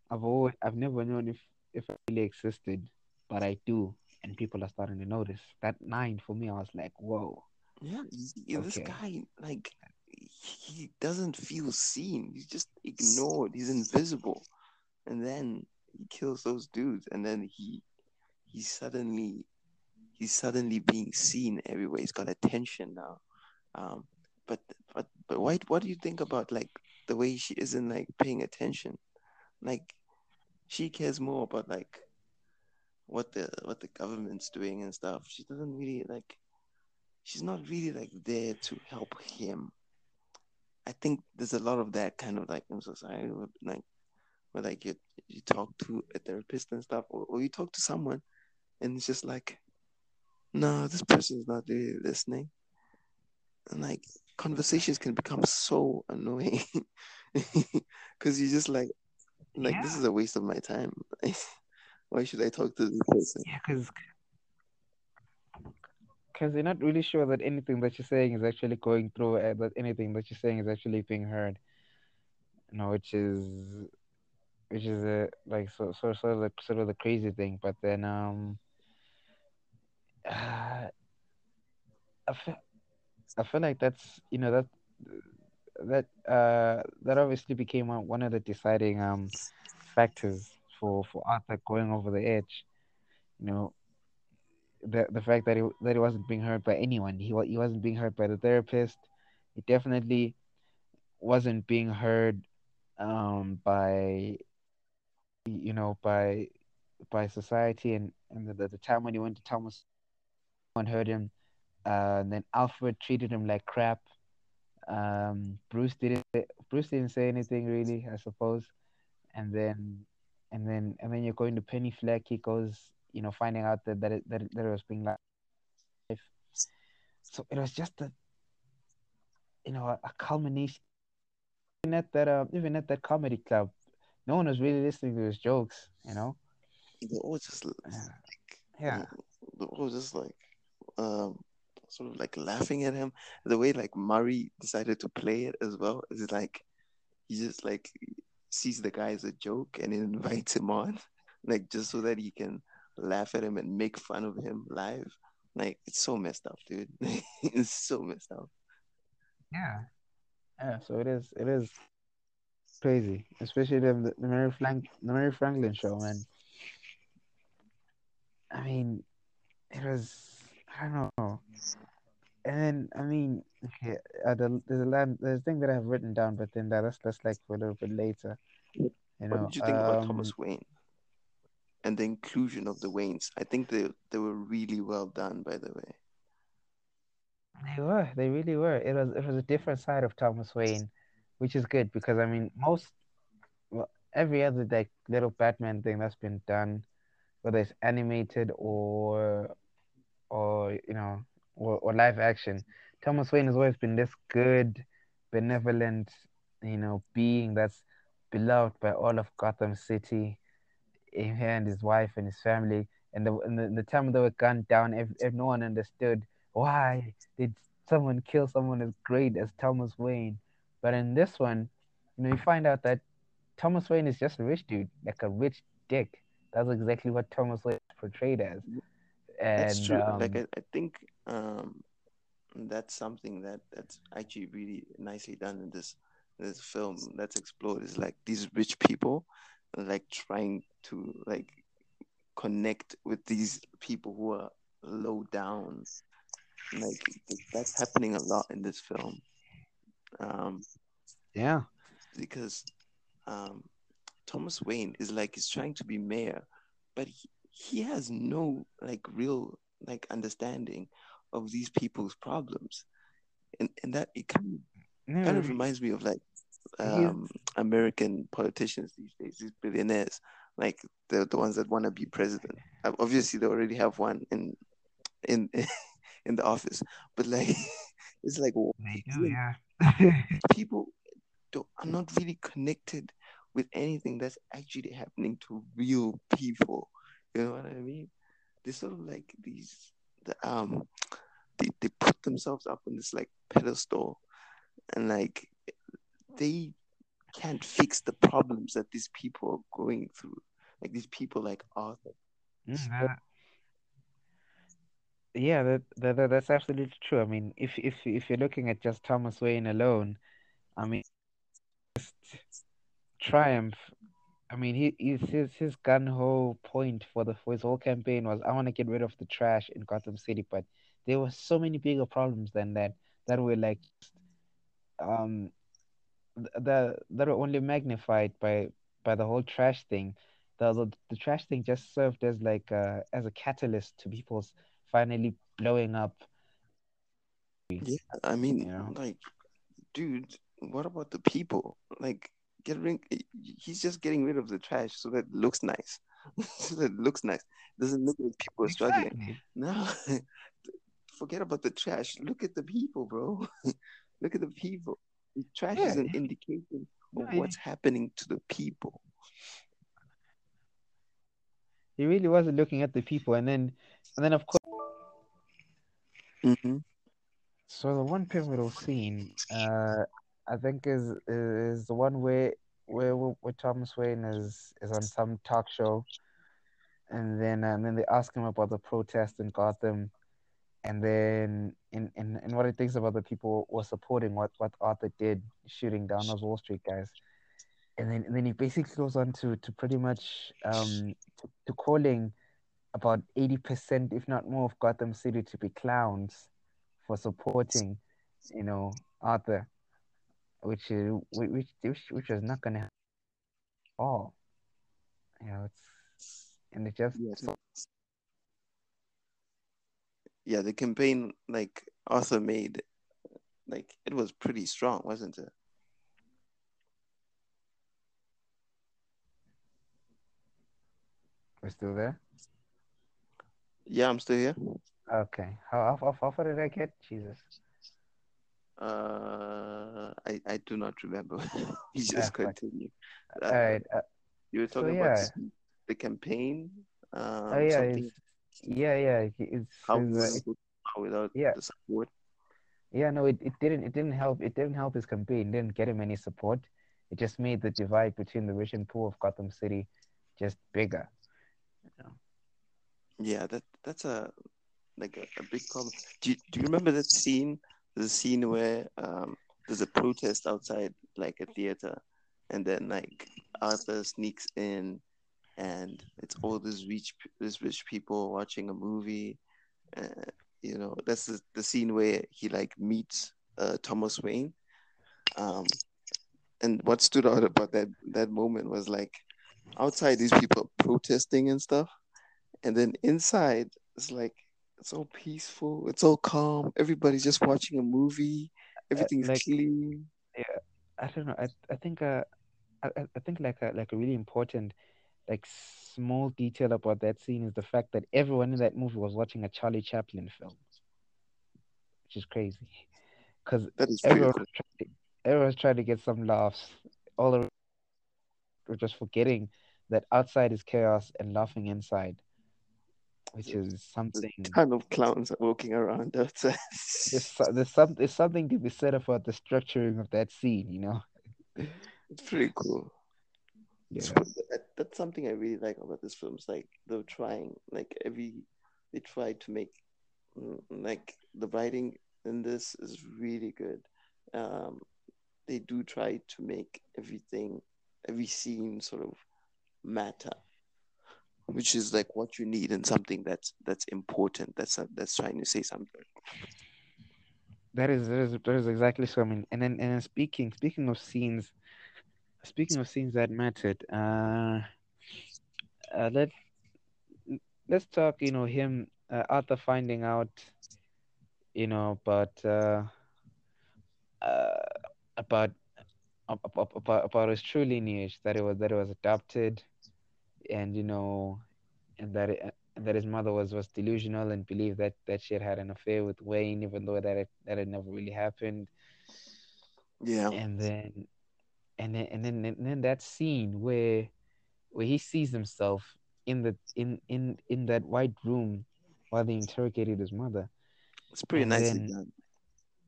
Speaker 1: I've always, I've never known if if I really existed, but I do, and people are starting to notice. That nine for me, I was like, whoa
Speaker 2: yeah, this guy like he doesn't feel seen. He's just ignored. He's invisible, and then he kills those dudes, and then he he suddenly he's suddenly being seen everywhere. He's got attention now. Um, but but but why, what do you think about like the way she isn't like paying attention? Like she cares more about like what the what the government's doing and stuff. She doesn't really like she's not really like there to help him. I think there's a lot of that kind of like in society, where, like where like you you talk to a therapist and stuff, or, or you talk to someone, and it's just like, no, this person's not really listening, and like conversations can become so annoying because you're just like, like yeah. this is a waste of my time. Why should I talk to this person?
Speaker 1: Yeah, because because you're not really sure that anything that you're saying is actually going through, uh, that anything that you're saying is actually being heard. You know, which is, which is a like so so sort of the sort of the crazy thing. But then um, uh, I feel, I feel like that's you know that that uh that obviously became one of the deciding um factors for for Arthur going over the edge. You know, the the fact that he that he wasn't being hurt by anyone. He he wasn't being hurt by the therapist. He definitely wasn't being heard um, by you know by by society and and the, the time when he went to Thomas, one heard him. Uh, and then Alfred treated him like crap. Um, Bruce didn't. Bruce didn't say anything really, I suppose. And then, and then, and then you're going to Penny Fleck. He goes you know, finding out that that it, that, it, that it was being live. So it was just a, you know, a, a culmination. Even at that, uh, even at that comedy club, no one was really listening to his jokes. You know,
Speaker 2: they all just like,
Speaker 1: yeah,
Speaker 2: they all just like, um, sort of like laughing at him. The way like Murray decided to play it as well is like, he just like sees the guy as a joke and invites him on, like just so that he can laugh at him and make fun of him live. Like it's so messed up, dude. it's so messed up.
Speaker 1: Yeah. Yeah, so it is it is crazy. Especially the the Murray Frank the Murray Franklin show, man. I mean, it was I don't know. And then I mean, okay, uh, the, there's a land, there's a thing that I have written down, but then that's that's like for a little bit later. You know,
Speaker 2: what did you think um, about Thomas Wayne? And the inclusion of the Waynes. I think they they were really well done, by the way.
Speaker 1: They were. They really were. It was. It was a different side of Thomas Wayne, which is good because I mean, most, well, every other like little Batman thing that's been done, whether it's animated or, or you know, or, or live action, Thomas Wayne has always been this good, benevolent, you know, being that's beloved by all of Gotham City him and his wife and his family. And the, and the, the time they were gunned down, if, if no one understood why did someone kill someone as great as Thomas Wayne. But in this one, you know, you find out that Thomas Wayne is just a rich dude, like a rich dick. That's exactly what Thomas Wayne is portrayed as.
Speaker 2: That's
Speaker 1: And
Speaker 2: true. Like
Speaker 1: um,
Speaker 2: I, I think um that's something that that's actually really nicely done in this this film that's explored is like these rich people like trying to like connect with these people who are low down. Like that's happening a lot in this film. Um
Speaker 1: yeah,
Speaker 2: because um thomas wayne is like he's trying to be mayor but he, he has no like real like understanding of these people's problems. And and that it kind of, kind of reminds me of like
Speaker 1: he's
Speaker 2: um American politicians these days, these billionaires, like the the ones that want to be president. Obviously, they already have one in in in the office, but like it's like
Speaker 1: they do,
Speaker 2: when
Speaker 1: yeah.
Speaker 2: people don't, are not really connected with anything that's actually happening to real people. You know what I mean? They sort of like these the um they, they put themselves up on this like pedestal and like they can't fix the problems that these people are going through. Like these people like Arthur.
Speaker 1: Mm, that, yeah, that, that, that- that's absolutely true. I mean, if if if you're looking at just Thomas Wayne alone, I mean, just triumph. I mean, he, he's, his his gun ho point for the for his whole campaign was I want to get rid of the trash in Gotham City, but there were so many bigger problems than that that were like um th- the that were only magnified by by the whole trash thing. The the, the trash thing just served as like uh, as a catalyst to people's finally blowing up,
Speaker 2: Yeah, I mean, you
Speaker 1: know.
Speaker 2: like, dude, what about the people? Like, get rid. He's just getting rid of the trash so that it looks nice. so that it looks nice. Doesn't look like people are struggling.
Speaker 1: Exactly.
Speaker 2: No, forget about the trash. Look at the people, bro. Look at the people. Trash is an indication of what's happening to the people.
Speaker 1: he really wasn't looking at the people, and then and then of course.
Speaker 2: hmm
Speaker 1: So the one pivotal scene, uh, I think is is the one where where where Thomas Wayne is is on some talk show, and then and then they ask him about the protest in Gotham, and then in in what he thinks about the people who are supporting what what Arthur did, shooting down those Wall Street guys, and then and then he basically goes on to to pretty much um to, to calling about eighty percent, if not more, of Gotham City to be clowns for supporting, you know, Arthur. which is which which which was not gonna happen all. You know, it's and it just
Speaker 2: Yes. Yeah, the campaign like Arthur made, like it was pretty strong, wasn't it?
Speaker 1: we're still there.
Speaker 2: Yeah, I'm still here.
Speaker 1: Okay, how how, how far did I get? Jesus.
Speaker 2: Uh, I I do not remember. you
Speaker 1: Ah,
Speaker 2: just
Speaker 1: fuck.
Speaker 2: continue.
Speaker 1: All
Speaker 2: Uh,
Speaker 1: right. Uh,
Speaker 2: you were
Speaker 1: so
Speaker 2: talking about
Speaker 1: yeah.
Speaker 2: the campaign,
Speaker 1: Oh
Speaker 2: um,
Speaker 1: yeah.
Speaker 2: something
Speaker 1: yeah yeah. It's,
Speaker 2: how
Speaker 1: it's uh,
Speaker 2: wouldn't
Speaker 1: it,
Speaker 2: go far without
Speaker 1: yeah
Speaker 2: the support.
Speaker 1: yeah. No, it, it didn't it didn't help. It didn't help his campaign. It didn't get him any support. It just made the divide between the rich and poor of Gotham City just bigger. Know?
Speaker 2: Yeah, that that's a like a, a big problem. Do you, do you remember that scene? The scene where um there's a protest outside like a theater, and then like Arthur sneaks in, and it's all these rich these rich people watching a movie. Uh, you know, that's the, the scene where he like meets uh, Thomas Wayne. Um, and what stood out about that that moment was like outside these people protesting and stuff, and then inside it's like it's all peaceful. It's all calm. Everybody's just watching a movie. Everything's
Speaker 1: like-
Speaker 2: clean.
Speaker 1: Yeah, I don't know. I I think uh, I I I think like a like a really important like small detail about that scene is the fact that everyone in that movie was watching a Charlie Chaplin film, which is crazy, because everyone
Speaker 2: cool.
Speaker 1: trying to, everyone was trying to get some laughs. All around, were just forgetting that outside is chaos and laughing inside, which is something.
Speaker 2: a ton of clowns walking around outside.
Speaker 1: There's, there's some there's something to be said about the structuring of that scene, you know.
Speaker 2: it's pretty cool.
Speaker 1: Yeah.
Speaker 2: That, that's something I really like about this film. It's like they're trying, like every, they try to make, mm, like the writing in this is really good. Um, they do try to make everything, every scene sort of matter, which is like what you need in something that's that's important. That's that's trying to say something.
Speaker 1: That is that is that is exactly so. I mean, and then and then speaking speaking of scenes, speaking of scenes that mattered, uh, uh let let's talk. You know, him uh, Arthur finding out, you know, but uh, uh about about about, about his true lineage that it was that it was adopted, and you know, and that it, that his mother was was delusional and believed that that she had had an affair with Wayne, even though that it, that had never really happened.
Speaker 2: Yeah,
Speaker 1: And then, and then, and then, and then that scene where where he sees himself in the in in in that white room while they interrogated his mother.
Speaker 2: it's pretty
Speaker 1: and
Speaker 2: nicely
Speaker 1: then-
Speaker 2: done.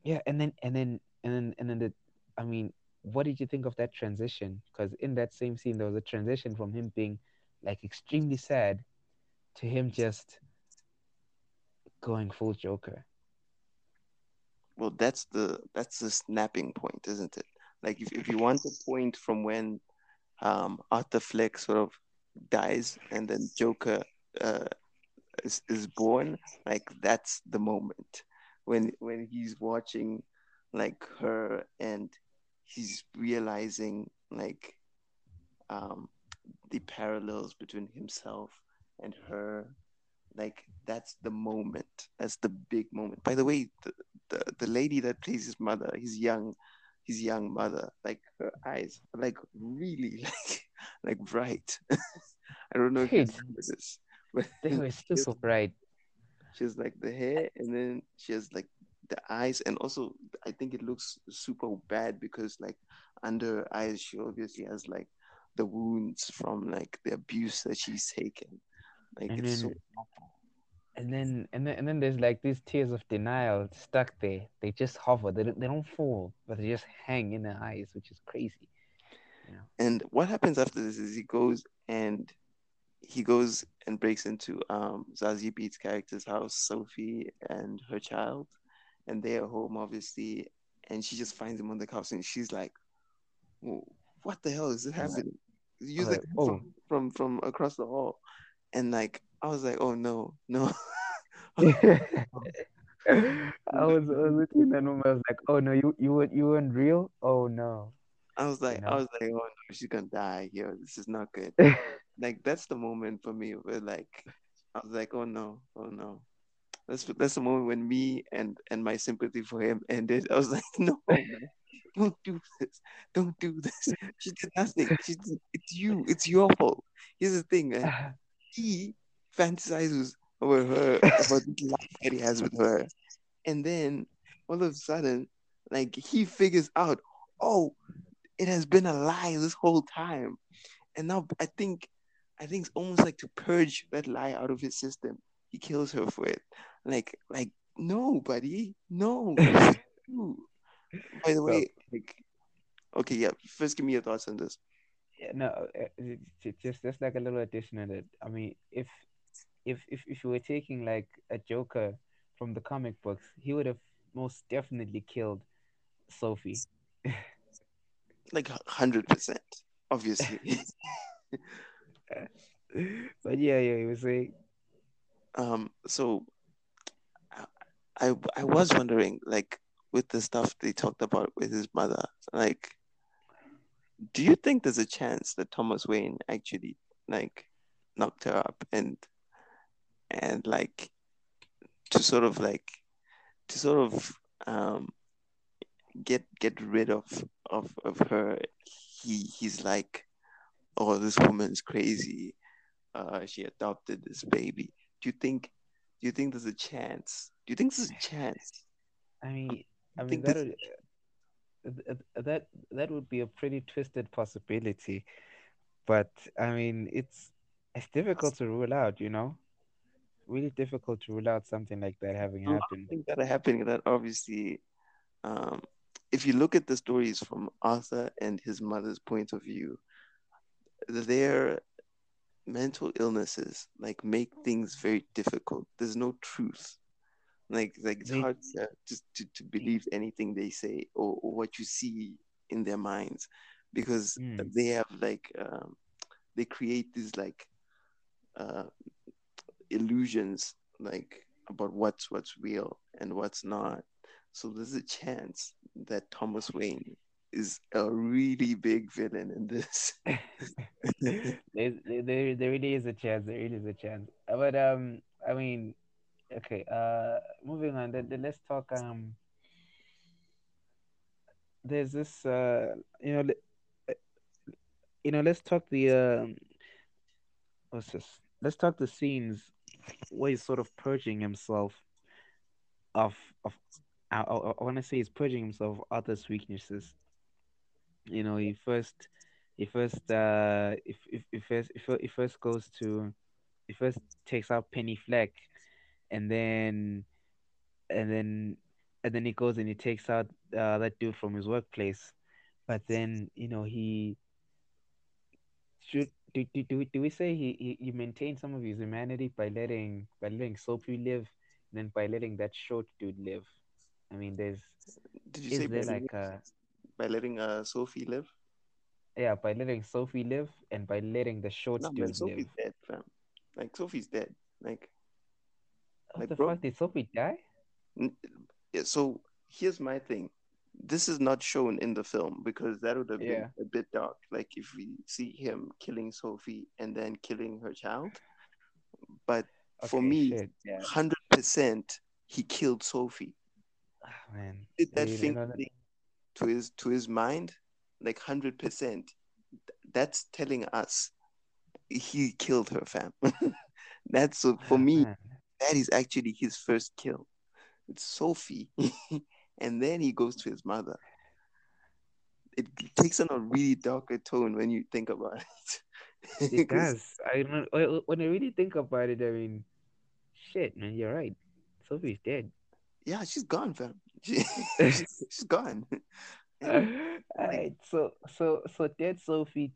Speaker 1: Yeah, and then and then and then and then the I mean, what did you think of that transition? Because in that same scene, there was a transition from him being like extremely sad to him just going full Joker.
Speaker 2: well that's the that's the snapping point isn't it like if, if you want the point from when um arthur fleck sort of dies and then joker uh is, is born like that's the moment. When when he's watching like her and he's realizing like um the parallels between himself and her like that's the moment. That's the big moment. By the way the, the the lady that plays his mother, his young, his young mother, like her eyes like really like like bright. I don't know if you this, but
Speaker 1: They were still so bright.
Speaker 2: she has like the hair and then she has like the eyes and also I think it looks super bad because like under her eyes she obviously has like the wounds from like the abuse that she's taken. Like
Speaker 1: And
Speaker 2: it's so
Speaker 1: then- And then and then and then there's like these tears of denial stuck there. They just hover. They don't, they don't fall, but they just hang in their eyes, which is crazy.
Speaker 2: And what happens after this is he goes and he goes and breaks into um Zazie Beetz character's house, Sophie and her child, and they're home obviously, and she just finds him on the couch and she's like, "What the hell is this happening?" You
Speaker 1: like,
Speaker 2: like
Speaker 1: "Oh."
Speaker 2: from, from from across the hall, and like I was like, "Oh no, no."
Speaker 1: I was I was looking at moment. I was like, oh no, you you weren't you weren't real. Oh no.
Speaker 2: I was like, I was like, "Oh no, she's gonna die here. This is not good." like that's the moment for me where like I was like, oh no, oh no. That's that's the moment when me and and my sympathy for him ended. I was like, no, man, don't do this, don't do this. She did nothing. She did, it's you. It's your fault. Here's the thing, man. He fantasizes over her about the life that he has with her, and then all of a sudden, like he figures out, oh, it has been a lie this whole time, and now I think, I think it's almost like to purge that lie out of his system. He kills her for it. Like, like no, buddy, no. By the way, like, okay, yeah. First, give me your thoughts on this.
Speaker 1: Yeah, no, uh, just just like a little addition on it. I mean, if if if if you were taking like a Joker from the comic books, he would have most definitely killed Sophie.
Speaker 2: Like, hundred percent, obviously.
Speaker 1: But yeah, yeah, you were saying.
Speaker 2: um so I, I i was wondering like with the stuff they talked about with his mother like do you think there's a chance that thomas wayne actually like knocked her up and and like to sort of like to sort of um get get rid of of of her he he's like oh this woman's crazy. Uh she adopted this baby. Do you think do you think there's a chance? Do you think there's a chance?
Speaker 1: I mean, I
Speaker 2: I
Speaker 1: mean
Speaker 2: think
Speaker 1: that
Speaker 2: this
Speaker 1: would that that would be a pretty twisted possibility, but I mean, it's it's difficult to rule out, you know, really difficult to rule out something like that having
Speaker 2: a lot of
Speaker 1: happened.
Speaker 2: things that are happening that obviously um if you look at the stories from Arthur and his mother's point of view, their mental illnesses like make things very difficult. There's no truth. Like like it's
Speaker 1: They,
Speaker 2: hard to to, to believe anything they say or, or what you see in their minds because
Speaker 1: mm,
Speaker 2: they have like um, they create these like uh, illusions like about what's what's real and what's not. So there's a chance that Thomas Wayne is a really big villain in this.
Speaker 1: there, there, there really is a chance. There really is a chance. Uh, But um, I mean, okay. Uh, moving on. Then, then let's talk. Um, there's this. Uh, you know, you know. Let's talk the. Um, what's this? Let's talk the scenes where he's sort of purging himself of of. I, I, want to say he's purging himself of others' weaknesses. You know, he first, he first, uh, if if if first, if he first goes to, he first takes out Penny Fleck, and then and then and then he goes and he takes out uh, that dude from his workplace. But then you know he should do do, do, we, do we say he, he he maintained some of his humanity by letting by letting Sophie live, and then by letting that short dude live. I mean, there's
Speaker 2: Did you say by
Speaker 1: there
Speaker 2: letting,
Speaker 1: a
Speaker 2: by letting uh, Sophie live?
Speaker 1: yeah by letting Sophie live and by letting the short
Speaker 2: No, man,
Speaker 1: dude live.
Speaker 2: Sophie's dead, fam. Like Sophie's dead. Like
Speaker 1: What
Speaker 2: like
Speaker 1: the
Speaker 2: bro.
Speaker 1: fuck did Sophie die?
Speaker 2: n- yeah, So here's my thing. This is not shown in the film because that would have been a bit dark. Like if we see him killing Sophie and then killing her child. But for me,
Speaker 1: shit. Yeah.
Speaker 2: hundred percent, he killed Sophie.
Speaker 1: Ah, man.
Speaker 2: Did that
Speaker 1: mean,
Speaker 2: finger
Speaker 1: another-
Speaker 2: thing to his to his mind, like hundred percent. That's telling us he killed her, fam. That's so for
Speaker 1: ah,
Speaker 2: me.
Speaker 1: man.
Speaker 2: That is actually his first kill. It's Sophie, and then he goes to his mother. It takes on a really darker tone when you think about it.
Speaker 1: It does. I don't when I really think about it, I mean, shit, man, you're right. Sophie's dead.
Speaker 2: yeah, she's gone, fam. She, she's, she's gone. And like,
Speaker 1: Alright, so so so dead Sophie,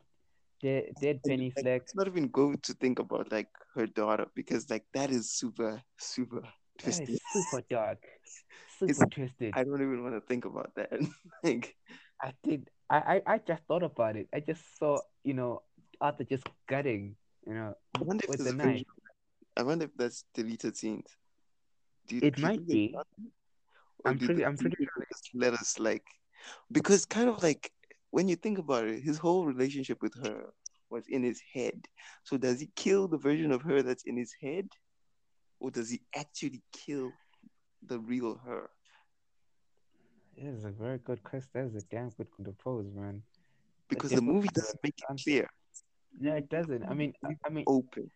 Speaker 1: dead dead Penny
Speaker 2: like,
Speaker 1: Fleck.
Speaker 2: let's not even go to think about like her daughter because like that is super super twisted.
Speaker 1: is super dark,
Speaker 2: It's
Speaker 1: twisted.
Speaker 2: I don't even want to think about that. like
Speaker 1: I did. I, I I just thought about it. I just saw you know Arthur just gutting, you know,
Speaker 2: I wonder if
Speaker 1: with
Speaker 2: there's
Speaker 1: the knife.
Speaker 2: I wonder if that's deleted scenes. Do you,
Speaker 1: It might be. I'm pretty. I'm pretty sure.
Speaker 2: just let us like because kind of like when you think about it, his whole relationship with her was in his head. So does he kill the version of her that's in his head? Or does he actually kill the real her?
Speaker 1: It is a very good question. That is a damn good pose, man.
Speaker 2: Because the movie doesn't make it clear.
Speaker 1: Yeah, it doesn't. I mean, I, I mean,
Speaker 2: open.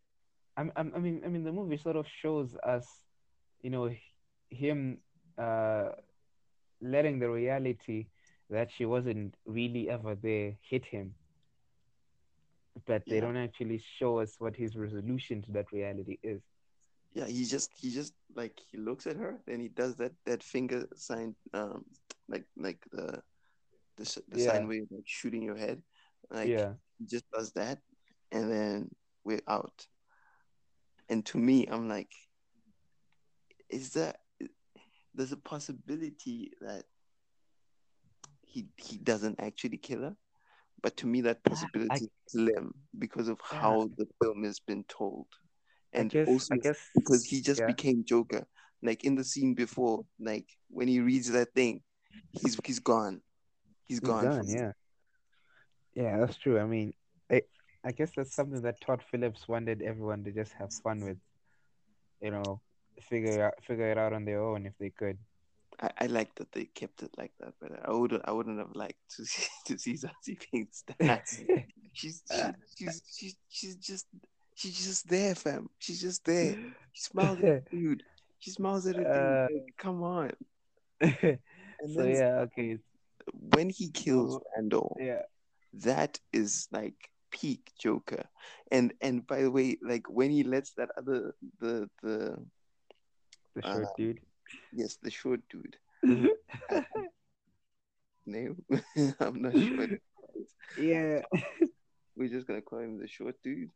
Speaker 1: I, I, I mean, I mean, the movie sort of shows us, you know, him uh letting the reality that she wasn't really ever there hit him, but they
Speaker 2: Yeah.
Speaker 1: don't actually show us what his resolution to that reality is.
Speaker 2: Yeah, he just he just like he looks at her, then he does that that finger sign, um, like like the the the
Speaker 1: Yeah,
Speaker 2: sign where you're like shooting your head, like
Speaker 1: yeah.
Speaker 2: he just does that, and then we're out. And to me, I'm like, is that there's a possibility that he he doesn't actually kill her, but to me that
Speaker 1: I,
Speaker 2: possibility is slim because of
Speaker 1: yeah,
Speaker 2: how the film has been told,
Speaker 1: I
Speaker 2: and
Speaker 1: guess,
Speaker 2: also
Speaker 1: I guess,
Speaker 2: because he just
Speaker 1: yeah,
Speaker 2: became Joker. Like in the scene before, like when he reads that thing, he's he's gone. He's
Speaker 1: he's
Speaker 2: gone
Speaker 1: gone. Yeah, yeah, that's true. I mean, I, I guess that's something that Todd Phillips wanted everyone to just have fun with. You know, figure out figure it out on their own if they could.
Speaker 2: I, I like that they kept it like that, but I would I wouldn't have liked to see to see Zazie being stabbed. she's, uh, she, she's she's she's just she's just there, fam. She's just there. She smiles at the dude. She smiles at a dude.
Speaker 1: Uh,
Speaker 2: Like, come on.
Speaker 1: so yeah, okay,
Speaker 2: When he kills Randall,
Speaker 1: yeah.
Speaker 2: that is like peak Joker. And and by the way, like when he lets that other the the
Speaker 1: The short
Speaker 2: Uh,
Speaker 1: dude.
Speaker 2: yes the short dude name I'm not sure.
Speaker 1: yeah.
Speaker 2: We're just gonna call him the short dude.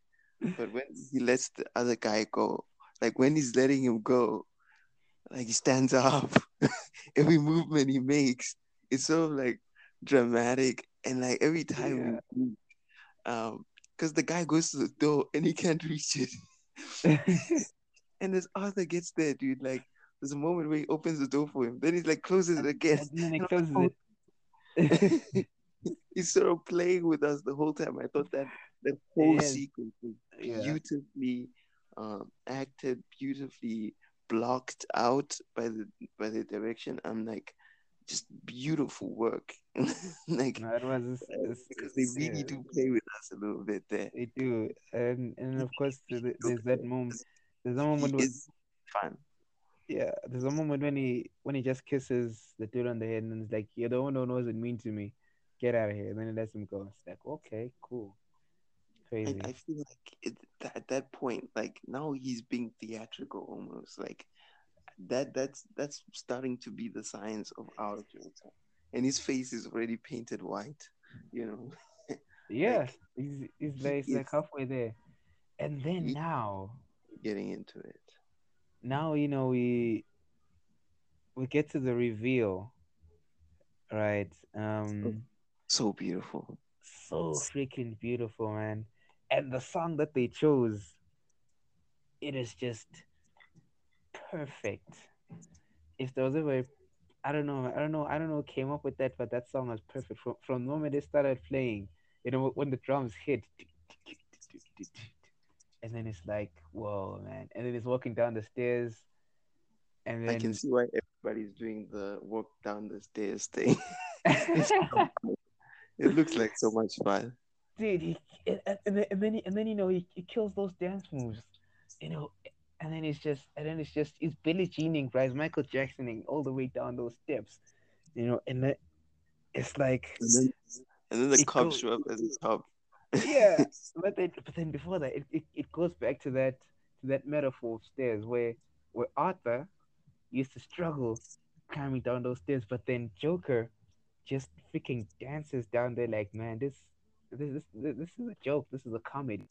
Speaker 2: But when he lets the other guy go, like when he's letting him go, like he stands up. every movement he makes, it's so like dramatic, and like every time
Speaker 1: Yeah.
Speaker 2: we um, because the guy goes to the door and he can't reach it, and as Arthur gets there, dude, like there's a moment where he opens the door for him, then he's like closes it again.
Speaker 1: and then it closes
Speaker 2: like,
Speaker 1: it.
Speaker 2: he's sort of playing with us the whole time. I thought that that whole
Speaker 1: Yes.
Speaker 2: sequence was
Speaker 1: Yeah.
Speaker 2: beautifully um, acted, beautifully blocked out by the by the direction. I'm like, just beautiful work. like
Speaker 1: No, was it's-
Speaker 2: because they really
Speaker 1: yeah,
Speaker 2: do play with us a little bit there.
Speaker 1: They do, and and of course th- there's that moment. There's a moment when
Speaker 2: fun.
Speaker 1: yeah, there's a moment when he when he just kisses the dude on the head and it's like, you're the one who knows it mean to me. Get out of here. And then he lets him go. It's like, okay, cool. Crazy.
Speaker 2: I, I feel like it, at that point, like now he's being theatrical almost. Like that that's that's starting to be the signs of our Joker. And his face is already painted white, you know.
Speaker 1: yeah, he's he's like, he's like halfway there. And then now,
Speaker 2: Getting into it.
Speaker 1: now you know we we get to the reveal, right? Um,
Speaker 2: So beautiful.
Speaker 1: so freaking beautiful, man. And the song that they chose, it is just perfect. If there was ever, I don't know, I don't know, I don't know, who came up with that, but that song was perfect from from the moment they started playing. You know, when the drums hit, and then it's like, whoa, man. And then it's walking down the stairs, and
Speaker 2: I can see why everybody's doing the walk down the stairs thing. it looks like so much fun.
Speaker 1: Dude, he and, and then and then, and then you know he, he kills those dance moves, you know, and then it's just and then it's just it's Billie Jeaning, right? It's Michael Jacksoning all the way down those steps, you know, and then it's like
Speaker 2: And then, and then the cops show up at the top.
Speaker 1: yeah, but then but then before that, it, it, it goes back to that to that metaphor of stairs where where Arthur used to struggle climbing down those stairs, but then Joker just freaking dances down there like, man, this this this, this is a joke. This is a comedy.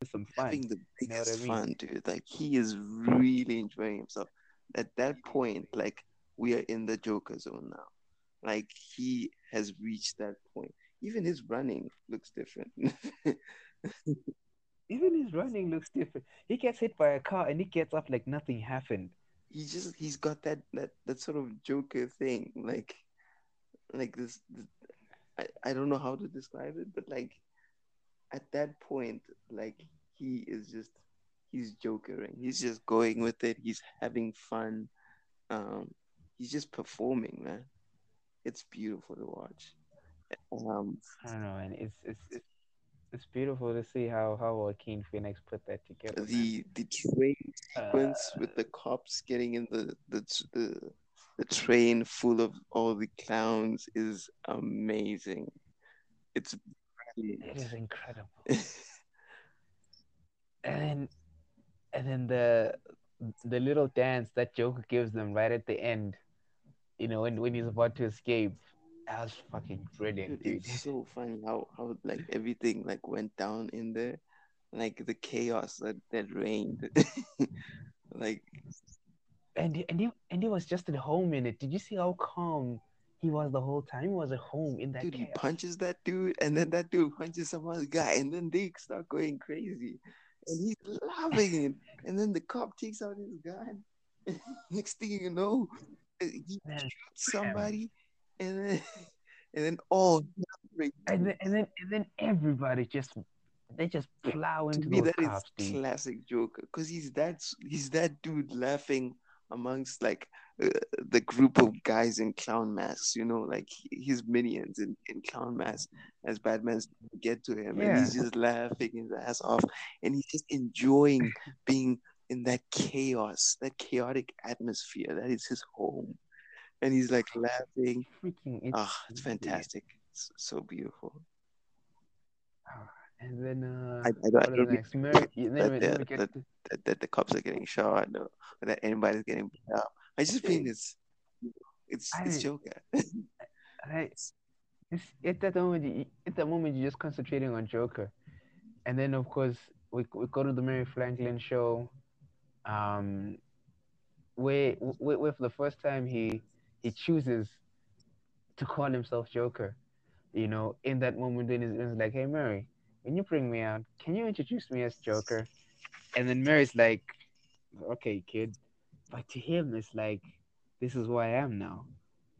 Speaker 1: It's some fun.
Speaker 2: having the
Speaker 1: You know what I mean?
Speaker 2: fun, dude. Like he is really enjoying himself. At that point, like we are in the Joker zone now. Like he has reached that point. Even his running looks different.
Speaker 1: Even his running looks different. He gets hit by a car and he gets up like nothing happened.
Speaker 2: he just he's got that that that sort of Joker thing. Like like this, this I, I don't know how to describe it, but like at that point, like he is just he's jokering. He's just going with it. He's having fun. Um, he's just performing, man. It's beautiful to watch. Um,
Speaker 1: I don't know, and it's it's it's, it's beautiful to see how how Joaquin Phoenix put that together. man.
Speaker 2: the the train
Speaker 1: Uh,
Speaker 2: sequence with the cops getting in the the the, the train full of all the clowns is amazing. It's
Speaker 1: it
Speaker 2: brilliant.
Speaker 1: is incredible. and then and then the the little dance that Joker gives them right at the end, you know, when when he's about to escape, that was fucking brilliant,
Speaker 2: Dude,
Speaker 1: dude.
Speaker 2: it's so funny how how like everything like went down in there, like the chaos that that reigned. like
Speaker 1: And he, and he and he was just at home in it. Did you see how calm he was the whole time? He was at home in that
Speaker 2: dude, he punches that dude, and then that dude punches some other guy, and then they start going crazy, and he's laughing, and, and then the cop takes out his gun. Next thing you know, uh, he
Speaker 1: Man,
Speaker 2: shoots somebody, and then and then all
Speaker 1: and then and then and then everybody just they just plow
Speaker 2: to
Speaker 1: into
Speaker 2: me
Speaker 1: those
Speaker 2: that is
Speaker 1: cops, dude.
Speaker 2: classic Joker because he's that he's that dude laughing amongst like uh, the group of guys in clown masks, you know, like his minions in, in clown masks as Batman's get to him, and he's just laughing his ass off, and he's just enjoying being in that chaos, that chaotic atmosphere that is his home, and he's like laughing.
Speaker 1: Freaking it's
Speaker 2: Ah, it's fantastic. It's so beautiful.
Speaker 1: And then uh
Speaker 2: I, I don't, I don't
Speaker 1: next? Mary, and then,
Speaker 2: that
Speaker 1: we,
Speaker 2: they're-
Speaker 1: then we get
Speaker 2: that- that, that the cops are getting shot or that anybody's getting beat up. I just think it's it's it's Joker.
Speaker 1: I, it's, at that moment, you, at that moment, you're just concentrating on Joker, and then of course we we go to the Murray Franklin show, um, where, where, where for the first time he he chooses to call himself Joker, you know, in that moment when he's, when he's like, hey Murray, when you bring me out, can you introduce me as Joker? And then Murray's like, okay, kid, but to him it's like, this is who I am now.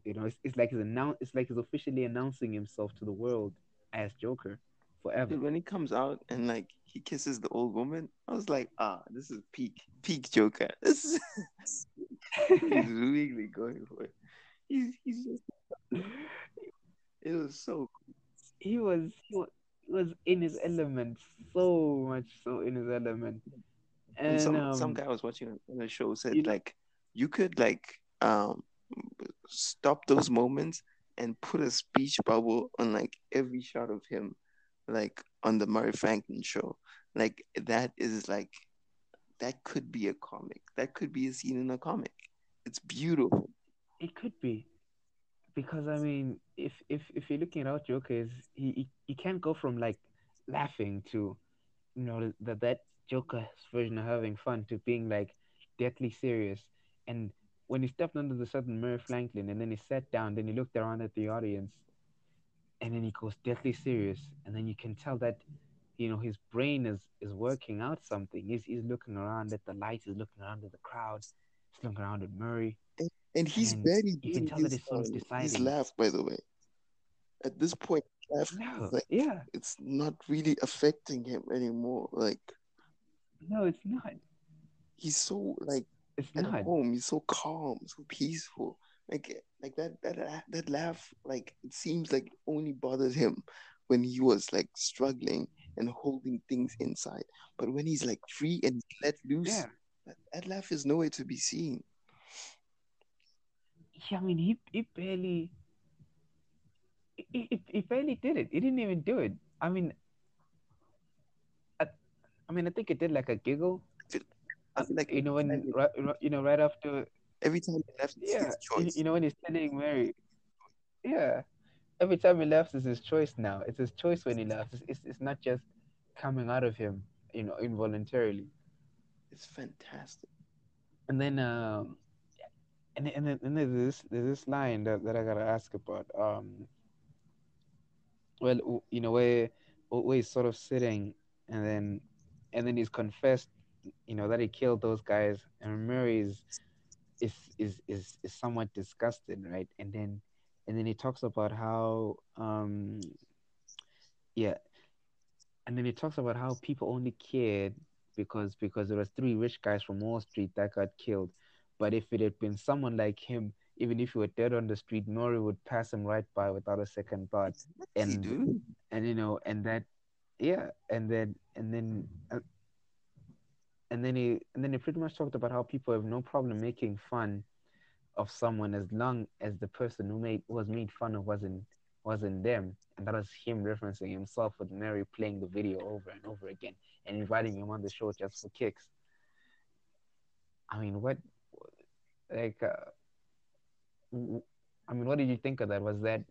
Speaker 1: You know, it's, it's like he's announce, it's like he's officially announcing himself to the world as Joker forever.
Speaker 2: Dude, when he comes out and like he kisses the old woman, I was like, ah, this is peak peak Joker. This is he's really going for it. He's he's just it was so
Speaker 1: he was he was, was in his element, so much so in his element.
Speaker 2: and
Speaker 1: And
Speaker 2: some
Speaker 1: um,
Speaker 2: some guy I was watching on the show said
Speaker 1: you-
Speaker 2: like you could like um stop those moments and put a speech bubble on like every shot of him like on the Murray Franklin show. Like that is like that could be a comic. That could be a scene in a comic. It's beautiful.
Speaker 1: It could be, because I mean, if if if you're looking at Joker is, he he, he can't go from like laughing to, you know, that that Joker's version of having fun to being like deathly serious. And when he stepped under the sudden Murray Franklin, and then he sat down, then he looked around at the audience, and then he goes deathly serious, and then you can tell that, you know, his brain is is working out something. He's he's looking around at the lights, he's looking around at the crowd, he's looking around at Murray.
Speaker 2: And he's
Speaker 1: And
Speaker 2: barely
Speaker 1: you can
Speaker 2: doing
Speaker 1: tell that
Speaker 2: his,
Speaker 1: he's sort of
Speaker 2: his laugh by the way. At this point laugh
Speaker 1: No,
Speaker 2: like
Speaker 1: yeah,
Speaker 2: it's not really affecting him anymore. Like
Speaker 1: no, it's not.
Speaker 2: he's so like
Speaker 1: It's
Speaker 2: at
Speaker 1: not.
Speaker 2: home he's so calm so peaceful. Like like that that that laugh like it seems like it only bothered him when he was like struggling and holding things inside. But when he's like free and let loose
Speaker 1: Yeah,
Speaker 2: that, that laugh is nowhere to be seen
Speaker 1: yeah. I mean, he he barely, he, he, he barely did it. He didn't even do it. I mean, I, I mean, I think it did like a giggle.
Speaker 2: I feel like
Speaker 1: You know, when right, you know, right after,
Speaker 2: every time he left
Speaker 1: yeah,
Speaker 2: his
Speaker 1: you,
Speaker 2: choice
Speaker 1: you know, when he's telling Murray, yeah, every time he laughs, it's his choice now. It's his choice when he laughs. It's, it's, it's not just coming out of him, you know, involuntarily.
Speaker 2: it's fantastic
Speaker 1: And then, um, and and then, and there's this there's this line that, that I gotta ask about. Um, well, you know, where where he's sort of sitting, and then and then he's confessed, you know, that he killed those guys, and Murray is is is is, is somewhat disgusted, right? And then and then he talks about how, um, yeah, and then he talks about how people only cared because because there was three rich guys from Wall Street that got killed. But if it had been someone like him, even if he were dead on the street, Murray would pass him right by without a second thought.
Speaker 2: he
Speaker 1: And
Speaker 2: dude
Speaker 1: and you know, and that, yeah, and then and then uh, and then he and then he pretty much talked about how people have no problem making fun of someone as long as the person who made was made fun of wasn't wasn't them, and that was him referencing himself with Murray playing the video over and over again and inviting him on the show just for kicks. I mean, what, like, uh, w- I mean, what did you think of that? Was that,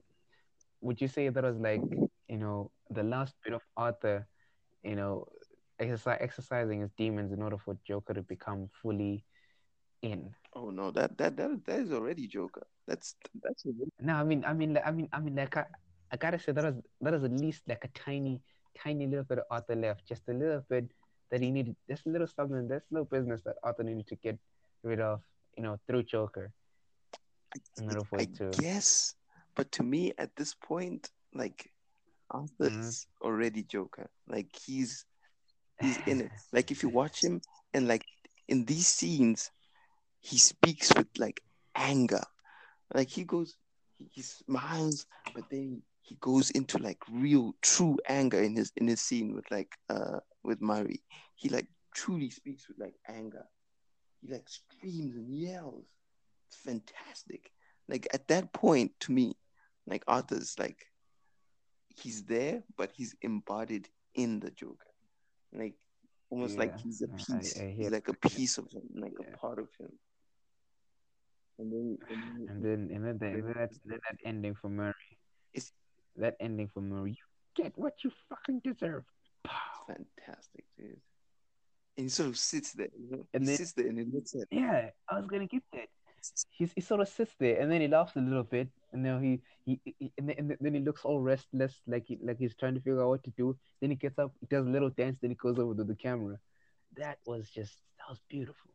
Speaker 1: would you say that was like, you know, the last bit of Arthur, you know, exercise, exercising his demons in order for Joker to become fully in?
Speaker 2: oh no that that that, that is already joker that's that's already
Speaker 1: No, I mean, I mean, I mean, I mean, like, I, I gotta say that was that was at least like a tiny, tiny little bit of Arthur left, just a little bit that he needed, just a little something, this little business that Arthur needed to get rid of, you know, through Joker. In
Speaker 2: I
Speaker 1: it to,
Speaker 2: guess, but to me at this point, like Arthur's already Joker. Like he's he's in it. Like if you watch him and like in these scenes, he speaks with like anger. Like he goes, he, he smiles, but then he goes into like real, true anger in his in his scene with like uh with Murray. He like truly speaks with like anger. He like screams and yells. It's fantastic. Like at that point, to me, like Arthur's like he's there, but he's embodied in the Joker. Like almost yeah, like he's a piece. I, I he's like a piece of him, like yeah. a part of him.
Speaker 1: And then, and then, and then, and then, the, and then, that, then that ending for Murray. It's that ending for Murray. You get what you fucking deserve.
Speaker 2: Fantastic, dude. And he sort of sits there, you know? And he then, sits there and he looks at.
Speaker 1: Yeah, I was gonna get that. He's, he sort of sits there and then he laughs a little bit and then he, he, he and, then, and then he looks all restless like he, like he's trying to figure out what to do. Then he gets up he does a little dance then he goes over to the camera. That was just that was beautiful.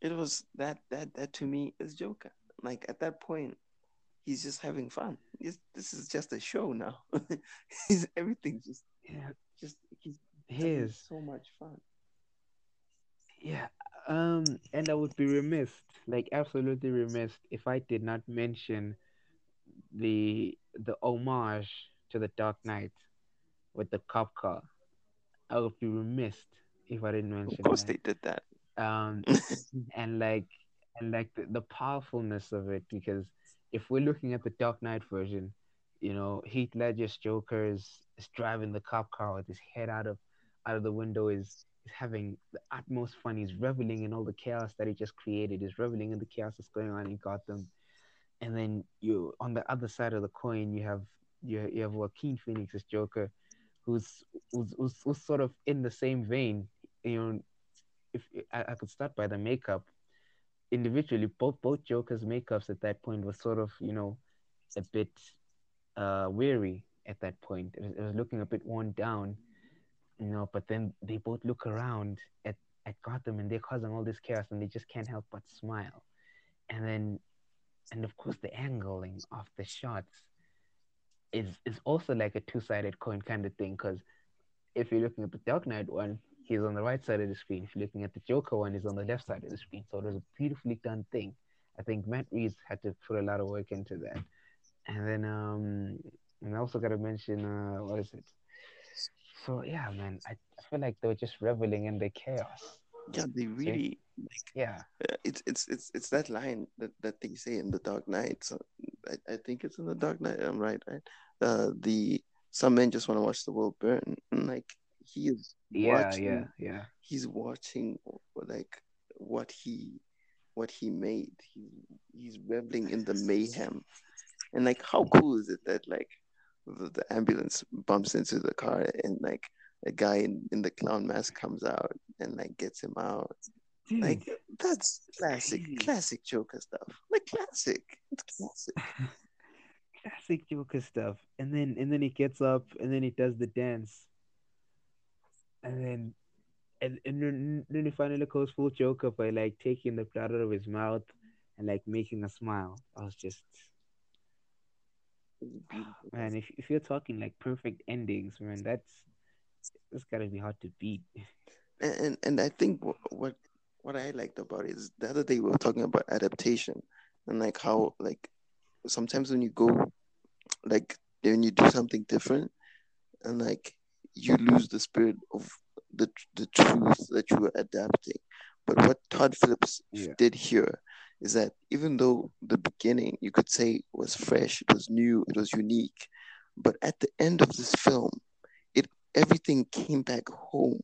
Speaker 2: It was that that that to me is joker. Like at that point he's just having fun. He's, this is just a show now. He's everything just yeah. just he's his so much fun
Speaker 1: yeah um, and I would be remiss, like absolutely remiss, if I did not mention the the homage to the Dark Knight with the cop car. I would be remiss if I didn't mention.
Speaker 2: Of course,
Speaker 1: that.
Speaker 2: they did that.
Speaker 1: Um, and like and like the, the powerfulness of it, because if we're looking at the Dark Knight version, you know, Heath Ledger's Joker is, is driving the cop car with his head out of out of the window, is He's having the utmost fun. He's reveling in all the chaos that he just created. He's reveling in the chaos that's going on in Gotham. And then you, on the other side of the coin, you have you, you have Joaquin Phoenix's Joker, who's, who's who's, who's sort of in the same vein. You know, if I, I could start by the makeup, individually, both both Joker's makeups at that point was sort of you know a bit uh, weary at that point. It was, it was looking a bit worn down you know, but then they both look around at, at Gotham and they're causing all this chaos and they just can't help but smile. And then, and of course, the angling of the shots is is also like a two sided coin kind of thing. Because if you're looking at the Dark Knight one, he's on the right side of the screen. If you're looking at the Joker one, he's on the left side of the screen. So it was a beautifully done thing. I think Matt Reeves had to put a lot of work into that. And then, um, and I also got to mention, uh, what is it? So yeah, man, I, feel like they were just reveling in the chaos.
Speaker 2: Yeah, they really. Like,
Speaker 1: yeah,
Speaker 2: uh, it's it's it's it's that line that, that they say in the Dark Knight. So I, I think it's in the Dark Knight. I'm right, right? Uh, the some men just want to watch the world burn. And like he is.
Speaker 1: Yeah, watching, yeah, yeah.
Speaker 2: He's watching like what he what he made. He he's reveling in the mayhem, and like how cool is it that like the, the ambulance bumps into the car and like a guy in, in the clown mask comes out and like gets him out. Dude, like that's classic, classic Joker stuff. Like classic, it's classic.
Speaker 1: classic Joker stuff. And then and then he gets up and then he does the dance. And then and, and then, then he finally goes full Joker by like taking the blood out of his mouth and like making a smile. I was just Man, if if you're talking like perfect endings, man, that's that's gotta be hard to beat.
Speaker 2: And and, and I think what, what what I liked about it is the other day we were talking about adaptation and like how like sometimes when you go like when you do something different and like you lose the spirit of the the truth that you were adapting. But what Todd Phillips yeah. did here is that even though the beginning you could say was fresh, it was new, it was unique, but at the end of this film, it everything came back home.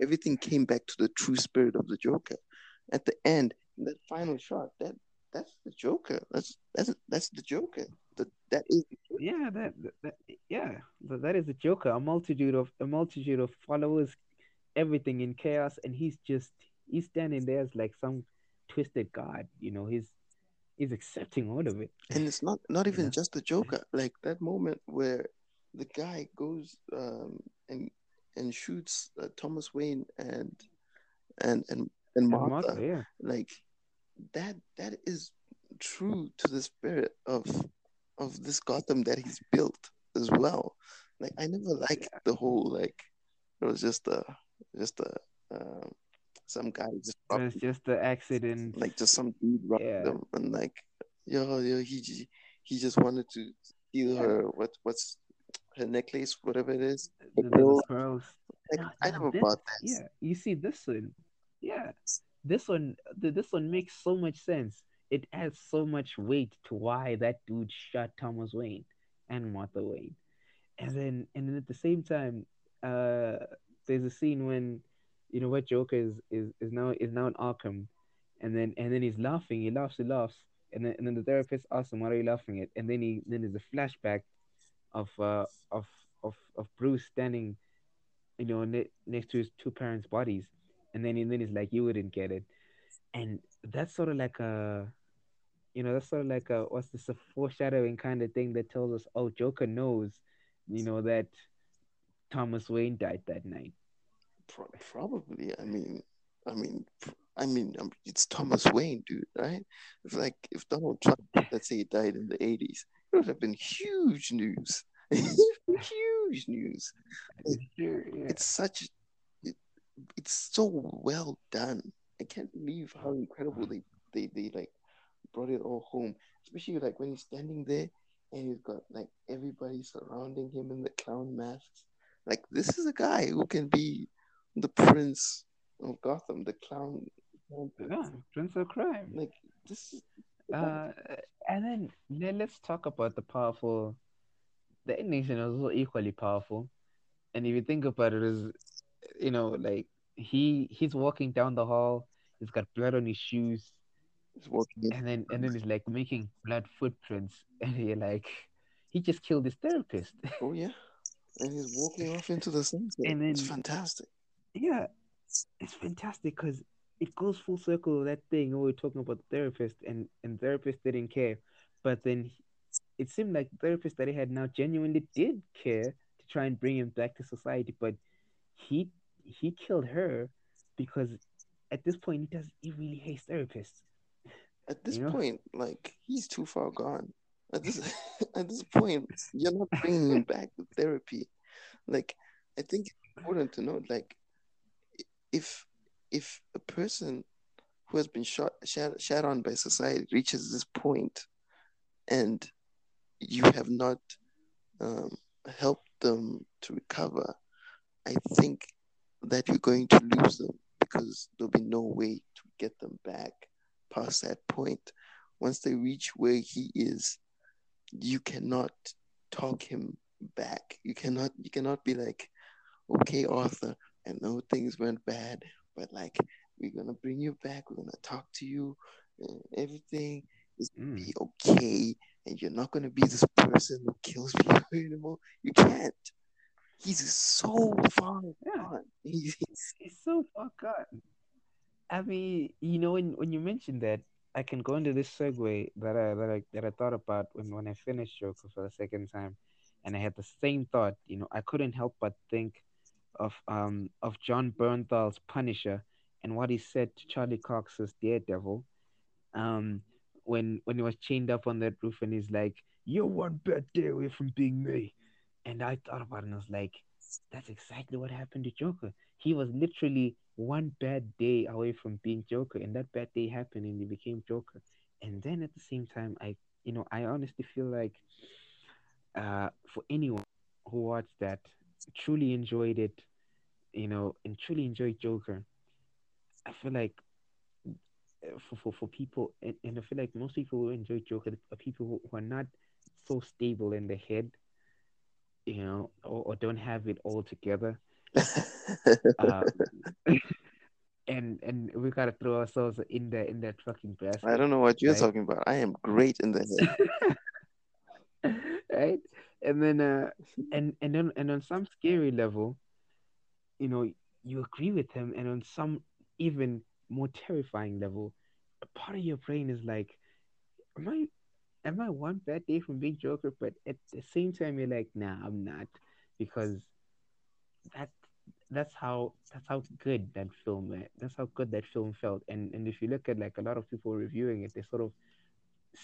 Speaker 2: Everything came back to the true spirit of the Joker. At the end, that final shot, that that's the Joker. That's that's that's the Joker. The, that is
Speaker 1: yeah that, that yeah that is the Joker. A multitude of a multitude of followers, everything in chaos, and he's just he's standing there as like some twisted God. You know, he's he's accepting all of it.
Speaker 2: And it's not not even yeah. just the Joker. Like that moment where the guy goes um, and and shoots uh, Thomas Wayne and and and and Martha. Martha yeah. Like that that is true to the spirit of of this Gotham that he's built as well. like I never liked the whole like it was just a just a um, some guy just
Speaker 1: it was just the accident.
Speaker 2: like just some dude robbed
Speaker 1: Yeah.
Speaker 2: them and like yo yo he he just wanted to steal her what what's her necklace whatever it is
Speaker 1: the,
Speaker 2: the
Speaker 1: the
Speaker 2: pearls.
Speaker 1: pearls.
Speaker 2: like
Speaker 1: No,
Speaker 2: I never
Speaker 1: this-
Speaker 2: bought that
Speaker 1: Yeah, you see this one. Yeah, this one. th- This one makes so much sense. It adds so much weight to why that dude shot Thomas Wayne and Martha Wayne, and then and then at the same time, uh, there's a scene when, you know, what Joker is is, is now is now in Arkham, and then and then he's laughing. He laughs. He laughs. And then, and then the therapist asks him, "What are you laughing at?" And then he then there's a flashback of uh of of of Bruce standing you know, ne- next to his two parents' bodies, and then and then he's like, "You wouldn't get it," and that's sort of like a, you know, that's sort of like a what's this a foreshadowing kind of thing that tells us, oh, Joker knows, you know, that Thomas Wayne died that night.
Speaker 2: Pro- probably. I mean I mean I mean um, it's Thomas Wayne dude right? If like if Donald Trump let's say he died in the 80s it would have been huge news. Huge news.
Speaker 1: Yeah.
Speaker 2: it's such it, it's so well done. I can't believe how incredible they they, they like brought it all home. Especially like when he's standing there and he's got like everybody surrounding him in the clown masks. Like this is a guy who can be the prince of gotham the clown
Speaker 1: Yeah, Prince of Crime.
Speaker 2: like this is
Speaker 1: Uh, and then let's talk about the powerful. The ending scene was also equally powerful, and if you think about it, is you know like he he's walking down the hall, he's got blood on his shoes,
Speaker 2: he's walking
Speaker 1: and then and then he's like making blood footprints, and you're like, he just killed his therapist.
Speaker 2: oh yeah and he's walking off into the sunset
Speaker 1: And then-
Speaker 2: it's fantastic
Speaker 1: yeah, it's fantastic because it goes full circle that thing we were talking about the therapist and and therapist didn't care, but then it seemed like the therapist that he had now genuinely did care to try and bring him back to society, but he he killed her because at this point he does he really hates therapists.
Speaker 2: at this
Speaker 1: You know?
Speaker 2: point, like he's too far gone. At this at this point, you're not bringing him back to therapy. Like, I think it's important to note, like, if if a person who has been shot shat, on by society reaches this point, and you have not um, helped them to recover, I think that you're going to lose them because there'll be no way to get them back past that point. Once they reach where he is, you cannot talk him back. You cannot you cannot be like, okay, Arthur, I know things went bad, but like we're gonna bring you back, we're gonna talk to you, and everything is gonna
Speaker 1: Mm.
Speaker 2: be okay, and you're not gonna be this person who kills people anymore. You can't. He's so far
Speaker 1: Yeah.
Speaker 2: gone. He's,
Speaker 1: It's so far gone. I mean, you know, when when you mentioned that, I can go into this segue that I that I that I thought about when when I finished Joker for the second time, and I had the same thought. You know, I couldn't help but think of um of Jon Bernthal's Punisher and what he said to Charlie Cox's Daredevil, um, when when he was chained up on that roof, and he's like, "You're one bad day away from being me," and I thought about it, and I was like, "That's exactly what happened to Joker." he was literally one bad day away from being Joker, and that bad day happened, and he became Joker. And then at the same time, I, you know, I honestly feel like, uh, for anyone who watched that, truly enjoyed it, you know, and truly enjoyed Joker, I feel like. uh, For, for, for people and, and I feel like most people who enjoy Joker are people who, who are not so stable in the head, you know, or, or don't have it all together um, and and we gotta throw ourselves in the in that fucking basket,
Speaker 2: I don't know what you're
Speaker 1: Right.
Speaker 2: talking about. I am great in the head.
Speaker 1: right? And then uh, and and then and on some scary level, you know, you agree with him, and on some even more terrifying level, a part of your brain is like, am I? Am I one bad day from being Joker? But at the same time, you're like, nah, I'm not, because that that's how that's how good that film eh, that's how good that film felt and and if you look at like a lot of people reviewing it they sort of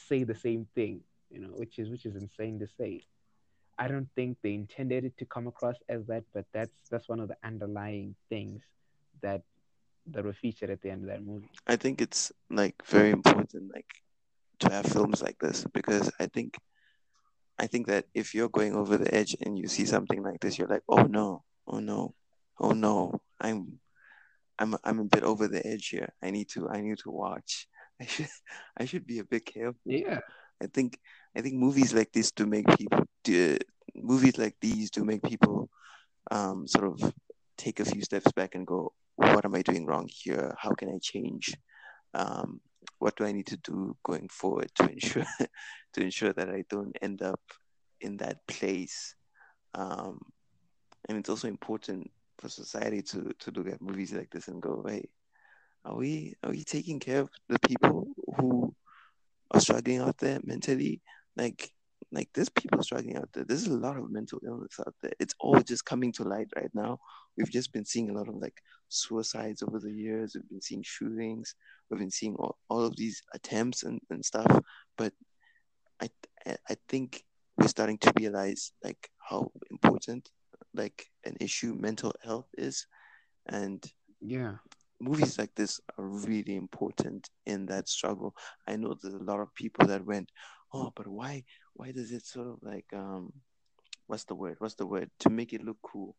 Speaker 1: say the same thing you know which is which is insane to say I don't think they intended it to come across as that, but that's that's one of the underlying things that that were featured at the end of that movie.
Speaker 2: I think it's like very important, like to have films like this because I think I think that if you're going over the edge and you see something like this, you're like, oh no, oh no, oh no, I'm I'm I'm a bit over the edge here. I need to I need to watch. I should I should be a bit careful.
Speaker 1: Yeah.
Speaker 2: I think I think movies like this to make people movies like these to make people um, sort of take a few steps back and go, what am I doing wrong here? How can I change? Um, what do I need to do going forward to ensure to ensure that I don't end up in that place? Um, and it's also important for society to to look at movies like this and go, hey, are we are we taking care of the people who are struggling out there mentally? Like like there's people struggling out there. There's a lot of mental illness out there. It's all just coming to light right now. We've just been seeing a lot of like suicides over the years. We've been seeing shootings. We've been seeing all, all of these attempts and, and stuff. But I I think we're starting to realize like how important like an issue mental health is. And
Speaker 1: yeah,
Speaker 2: movies like this are really important in that struggle. I know there's a lot of people that went, oh, but why why does it sort of like um what's the word? What's the word? To make it look cool.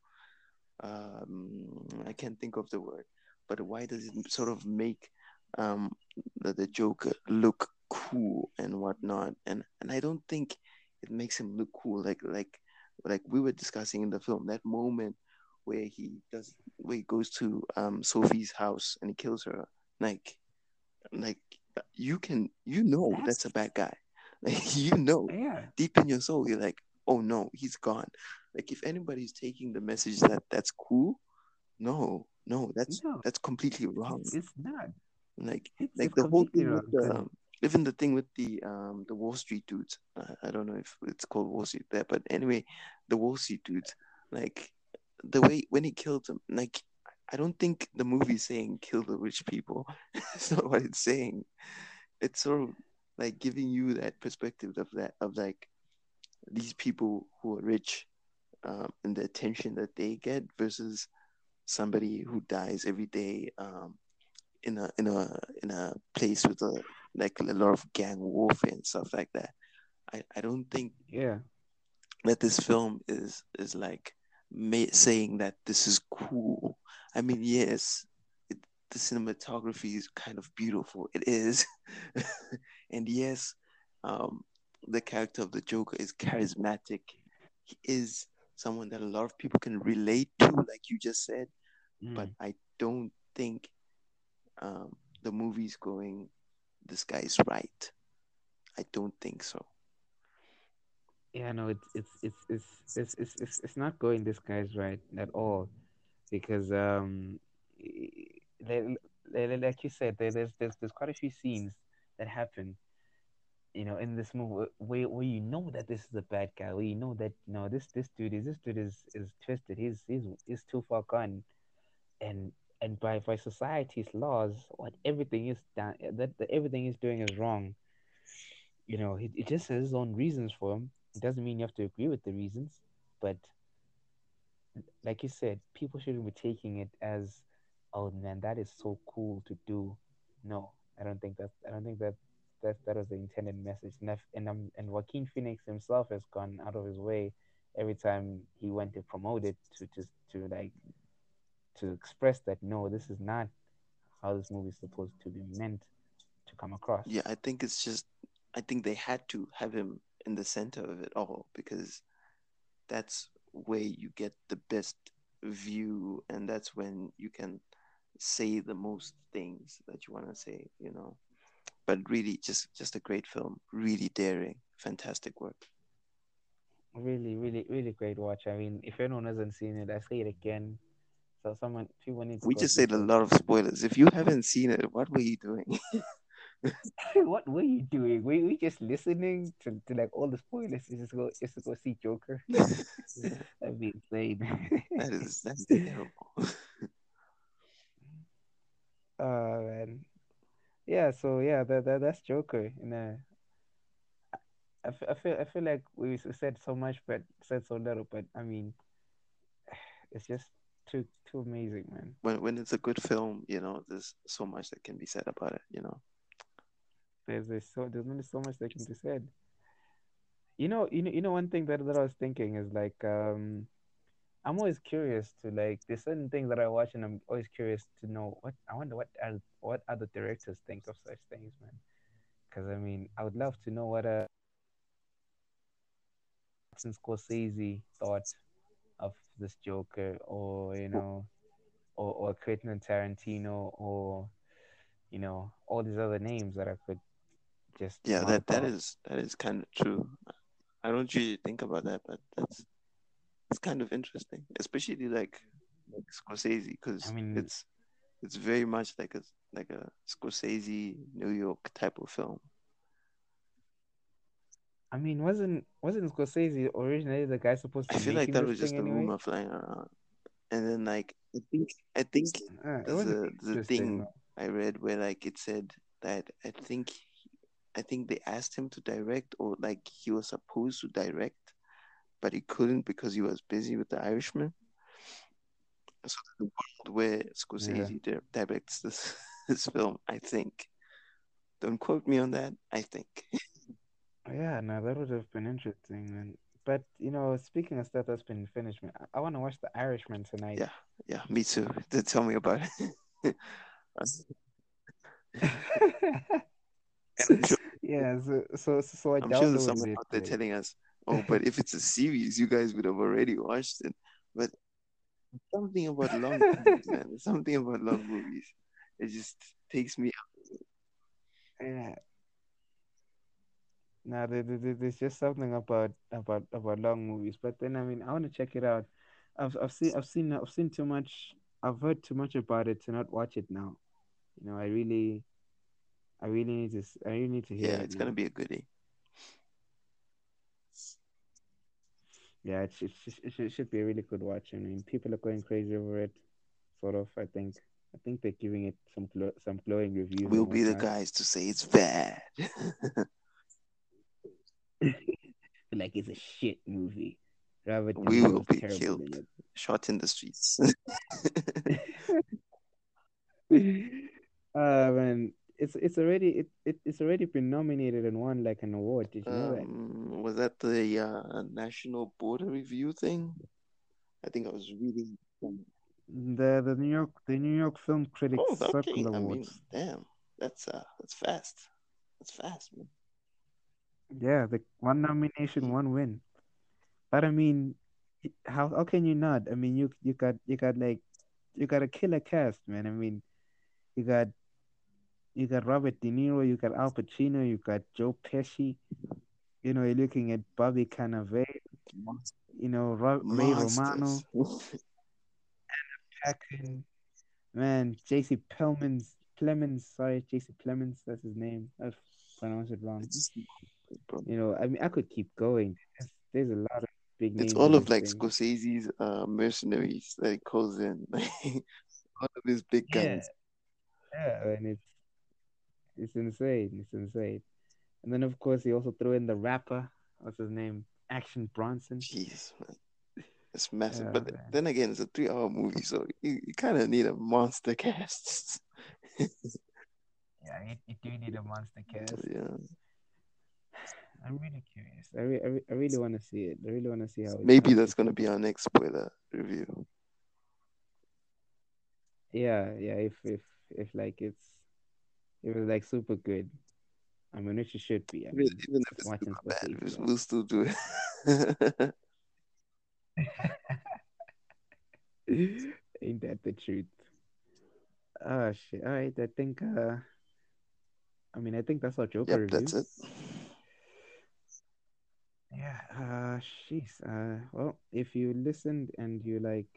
Speaker 2: Um I can't think of the word, but why does it sort of make um the, the Joker look cool and whatnot? And and I don't think it makes him look cool like like like we were discussing in the film, that moment where he does where he goes to um Sophie's house and he kills her, like like you can you know that's, that's a bad guy. Like you know,
Speaker 1: yeah.
Speaker 2: deep in your soul, you're like, oh no, he's gone. Like if anybody's taking the message that that's cool, no, no, that's no, that's completely wrong.
Speaker 1: It's not.
Speaker 2: Like it's, like it's the whole thing with the, um, even the thing with the um the Wall Street dudes. Uh, I don't know if it's called Wall Street there, but anyway, the Wall Street dudes. Like the way when he killed them, like I don't think the movie's saying kill the rich people. it's not what it's saying. It's sort of like giving you that perspective of that of like these people who are rich um, and the attention that they get versus somebody who dies every day um, in a in a in a place with a like a lot of gang warfare and stuff like that. I, I don't think
Speaker 1: yeah
Speaker 2: that this film is is like saying that this is cool. I mean, yes, the cinematography is kind of beautiful. It is, and yes, um, the character of the Joker is charismatic. He is someone that a lot of people can relate to, like you just said. Mm. But I don't think um, the movie's going. This guy is right. I don't think so.
Speaker 1: Yeah, no, it's it's it's it's it's it's it's, it's not going. This guy's right at all, because um like you said, there's there's there's quite a few scenes that happen, you know, in this movie where, where you know that this is a bad guy, where you know that you know this this dude is this dude is is twisted. He's he's he's too far gone, and and by by society's laws, what everything is done that, that everything is doing is wrong. You know, he, he just has his own reasons for him. It doesn't mean you have to agree with the reasons, but like you said, people shouldn't be taking it as oh man, that is so cool to do. No, I don't think that. I don't think that that that was the intended message. And and, um, and Joaquin Phoenix himself has gone out of his way every time he went to promote it to just to like to express that no, this is not how this movie is supposed to be meant to come across.
Speaker 2: Yeah, I think it's just I think they had to have him in the center of it all because that's where you get the best view and that's when you can say the most things that you want to say, you know. But really, just just a great film, really daring, fantastic work.
Speaker 1: Really, really, really great watch. I mean, if anyone hasn't seen it, I say it again. So someone, people need.
Speaker 2: we just said a lot of spoilers. If you haven't seen it, what were you doing?
Speaker 1: what were you doing? Were we just listening to, to like all the spoilers? Just go, just to go see Joker. That'd be insane.
Speaker 2: that is that's terrible.
Speaker 1: Oh man, yeah. So yeah, that, that that's Joker. And uh, I, f- I feel I feel like we said so much, but said so little. But I mean, it's just too too amazing, man.
Speaker 2: When when it's a good film, you know, there's so much that can be said about it. You know.
Speaker 1: There's there's so there's only so much that can be said. You know, you know, you know. One thing that, that I was thinking is like, um, I'm always curious to like. There's certain things that I watch, and I'm always curious to know what I wonder what are, what other directors think of such things, man. Because I mean, I would love to know what a Martin Scorsese thought of this Joker, or you know, or or Quentin Tarantino, or you know, all these other names that I could just
Speaker 2: Yeah, that that
Speaker 1: off.
Speaker 2: is that is kind of true. I don't usually think about that, but that's it's kind of interesting, especially like like Scorsese, because
Speaker 1: I mean,
Speaker 2: it's it's very much like a like a Scorsese New York type of film.
Speaker 1: I mean, wasn't wasn't Scorsese originally the guy supposed to?
Speaker 2: I
Speaker 1: feel
Speaker 2: like that was just a
Speaker 1: anyway?
Speaker 2: rumor flying around, and then like I think I think
Speaker 1: Uh, it
Speaker 2: there's a there's a thing
Speaker 1: though.
Speaker 2: I read where like it said that I think I think they asked him to direct or like he was supposed to direct, but he couldn't because he was busy with the Irishman. So the world where
Speaker 1: Yeah.
Speaker 2: Scorsese di- directs this this film, I think. Don't quote me on that. I think.
Speaker 1: Yeah, no, that would have been interesting, man. But you know, speaking of stuff that's been finished, man, I, I want to watch The Irishman tonight.
Speaker 2: Yeah, yeah, me too. Then tell me about it. Sure,
Speaker 1: yeah, so so so I
Speaker 2: I'm sure there's someone out there telling us, "Oh, but if it's a series, you guys would have already watched it." But something about long movies, man. Something about long movies. It just takes me.
Speaker 1: yeah, no, there, there, there- there's just something about about about long movies. But then, I mean, I want to check it out. I've I've seen I've seen I've seen too much. I've heard too much about it to not watch it now. You know, I really I really need to I really need to hear
Speaker 2: Yeah,
Speaker 1: it
Speaker 2: it's gonna be a goodie.
Speaker 1: Yeah, it should, it should, it should, be a really good watch. I mean, people are going crazy over it, sort of. I think I think they're giving it some glo- some glowing reviews
Speaker 2: We'll be the guys to say it's bad.
Speaker 1: like it's a shit movie. Robert
Speaker 2: We will be killed.
Speaker 1: in
Speaker 2: Shot in the streets.
Speaker 1: uh man, it's it's already it, it it's already been nominated and won like an award. Did you know that?
Speaker 2: um, was that the uh, National Board of Review thing? I think I was reading.
Speaker 1: The the New York the New York Film Critics
Speaker 2: Oh, okay.
Speaker 1: Circle
Speaker 2: I mean,
Speaker 1: Awards.
Speaker 2: damn, that's uh, that's fast. That's fast, man.
Speaker 1: Yeah, the one nomination, one win. But I mean, how how can you not? I mean, you you got you got like you got a killer cast, man. I mean, you got you got Robert De Niro, you got Al Pacino, you got Joe Pesci. You know, you're looking at Bobby Cannavale, you know, Ro- Ray Romano,
Speaker 2: Monsters.
Speaker 1: Paquin, man, JC Plemons, Plemons, sorry, JC Plemons, that's his name. I've pronounced it wrong.
Speaker 2: Bro.
Speaker 1: You know, I mean, I could keep going. There's, there's a lot of big names.
Speaker 2: It's all of like
Speaker 1: thing.
Speaker 2: Scorsese's uh, mercenaries that he calls in. all of his big
Speaker 1: Yeah,
Speaker 2: guns.
Speaker 1: yeah, and it's it's insane. It's insane. And then of course he also threw in the rapper. What's his name? Action Bronson.
Speaker 2: Jeez, man. It's massive.
Speaker 1: Yeah,
Speaker 2: but
Speaker 1: man.
Speaker 2: then again, it's a three hour movie, so you, you kind of need a monster cast.
Speaker 1: Yeah, you, you do need a monster cast.
Speaker 2: yeah.
Speaker 1: I'm really curious. I, re- I, re- I really want to see it. I really want to see how. it-
Speaker 2: Maybe that's going to be our next spoiler review.
Speaker 1: Yeah, yeah. If if if like it's if was like super good. I mean, which it should be. I mean,
Speaker 2: even if it's bad,
Speaker 1: Scorsese,
Speaker 2: we'll, we'll still do it.
Speaker 1: Ain't that the truth? Oh shit! All right, I think. uh I mean, I think that's our Joker
Speaker 2: yep,
Speaker 1: review.
Speaker 2: that's it.
Speaker 1: Yeah. Uh, jeez. Uh, well, if you listened and you like,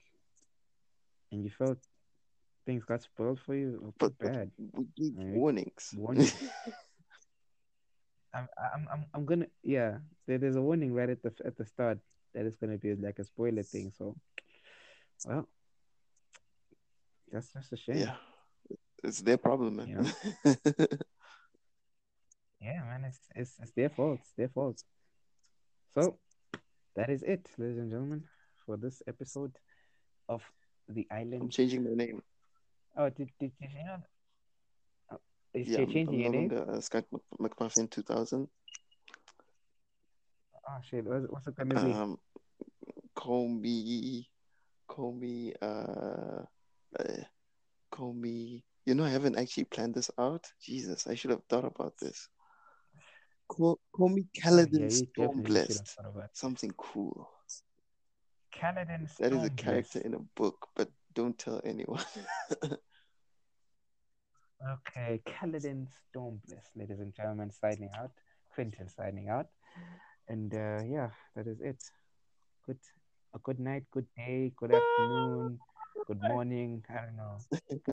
Speaker 1: and you felt things got spoiled for you,
Speaker 2: But, but
Speaker 1: bad.
Speaker 2: we give
Speaker 1: Alright.
Speaker 2: warnings.
Speaker 1: Warning. I'm, I'm, I'm, I'm gonna. Yeah, there, there's a warning right at the at the start that it's gonna be like a spoiler thing. So, well, that's just a shame.
Speaker 2: yeah, it's their problem, man.
Speaker 1: You Yeah, man, it's it's it's their fault. It's their fault. So that is it, ladies and gentlemen, for this episode of the island.
Speaker 2: I'm changing my name.
Speaker 1: Oh, did, did, did you know? Oh, is
Speaker 2: Yeah, I'm,
Speaker 1: changing
Speaker 2: I'm
Speaker 1: your
Speaker 2: no
Speaker 1: name?
Speaker 2: longer uh, Skunk Mc- McMuffin 2000.
Speaker 1: Oh shit! What's, what's gonna be?
Speaker 2: Um, call me, call me, uh, uh, call me. You know, I haven't actually planned this out. Jesus, I should have thought about this. Call, call me
Speaker 1: yeah,
Speaker 2: Kaladin
Speaker 1: you
Speaker 2: Storm
Speaker 1: definitely should have
Speaker 2: Blessed.
Speaker 1: thought about it.
Speaker 2: Something cool.
Speaker 1: Kaladin
Speaker 2: That is a character in a book, but don't tell anyone.
Speaker 1: Okay, Kaladin Stormblessed, ladies and gentlemen, signing out. Quentin signing out. And uh, yeah, that is it. Good, a good night, good day, good afternoon, good morning. I don't know.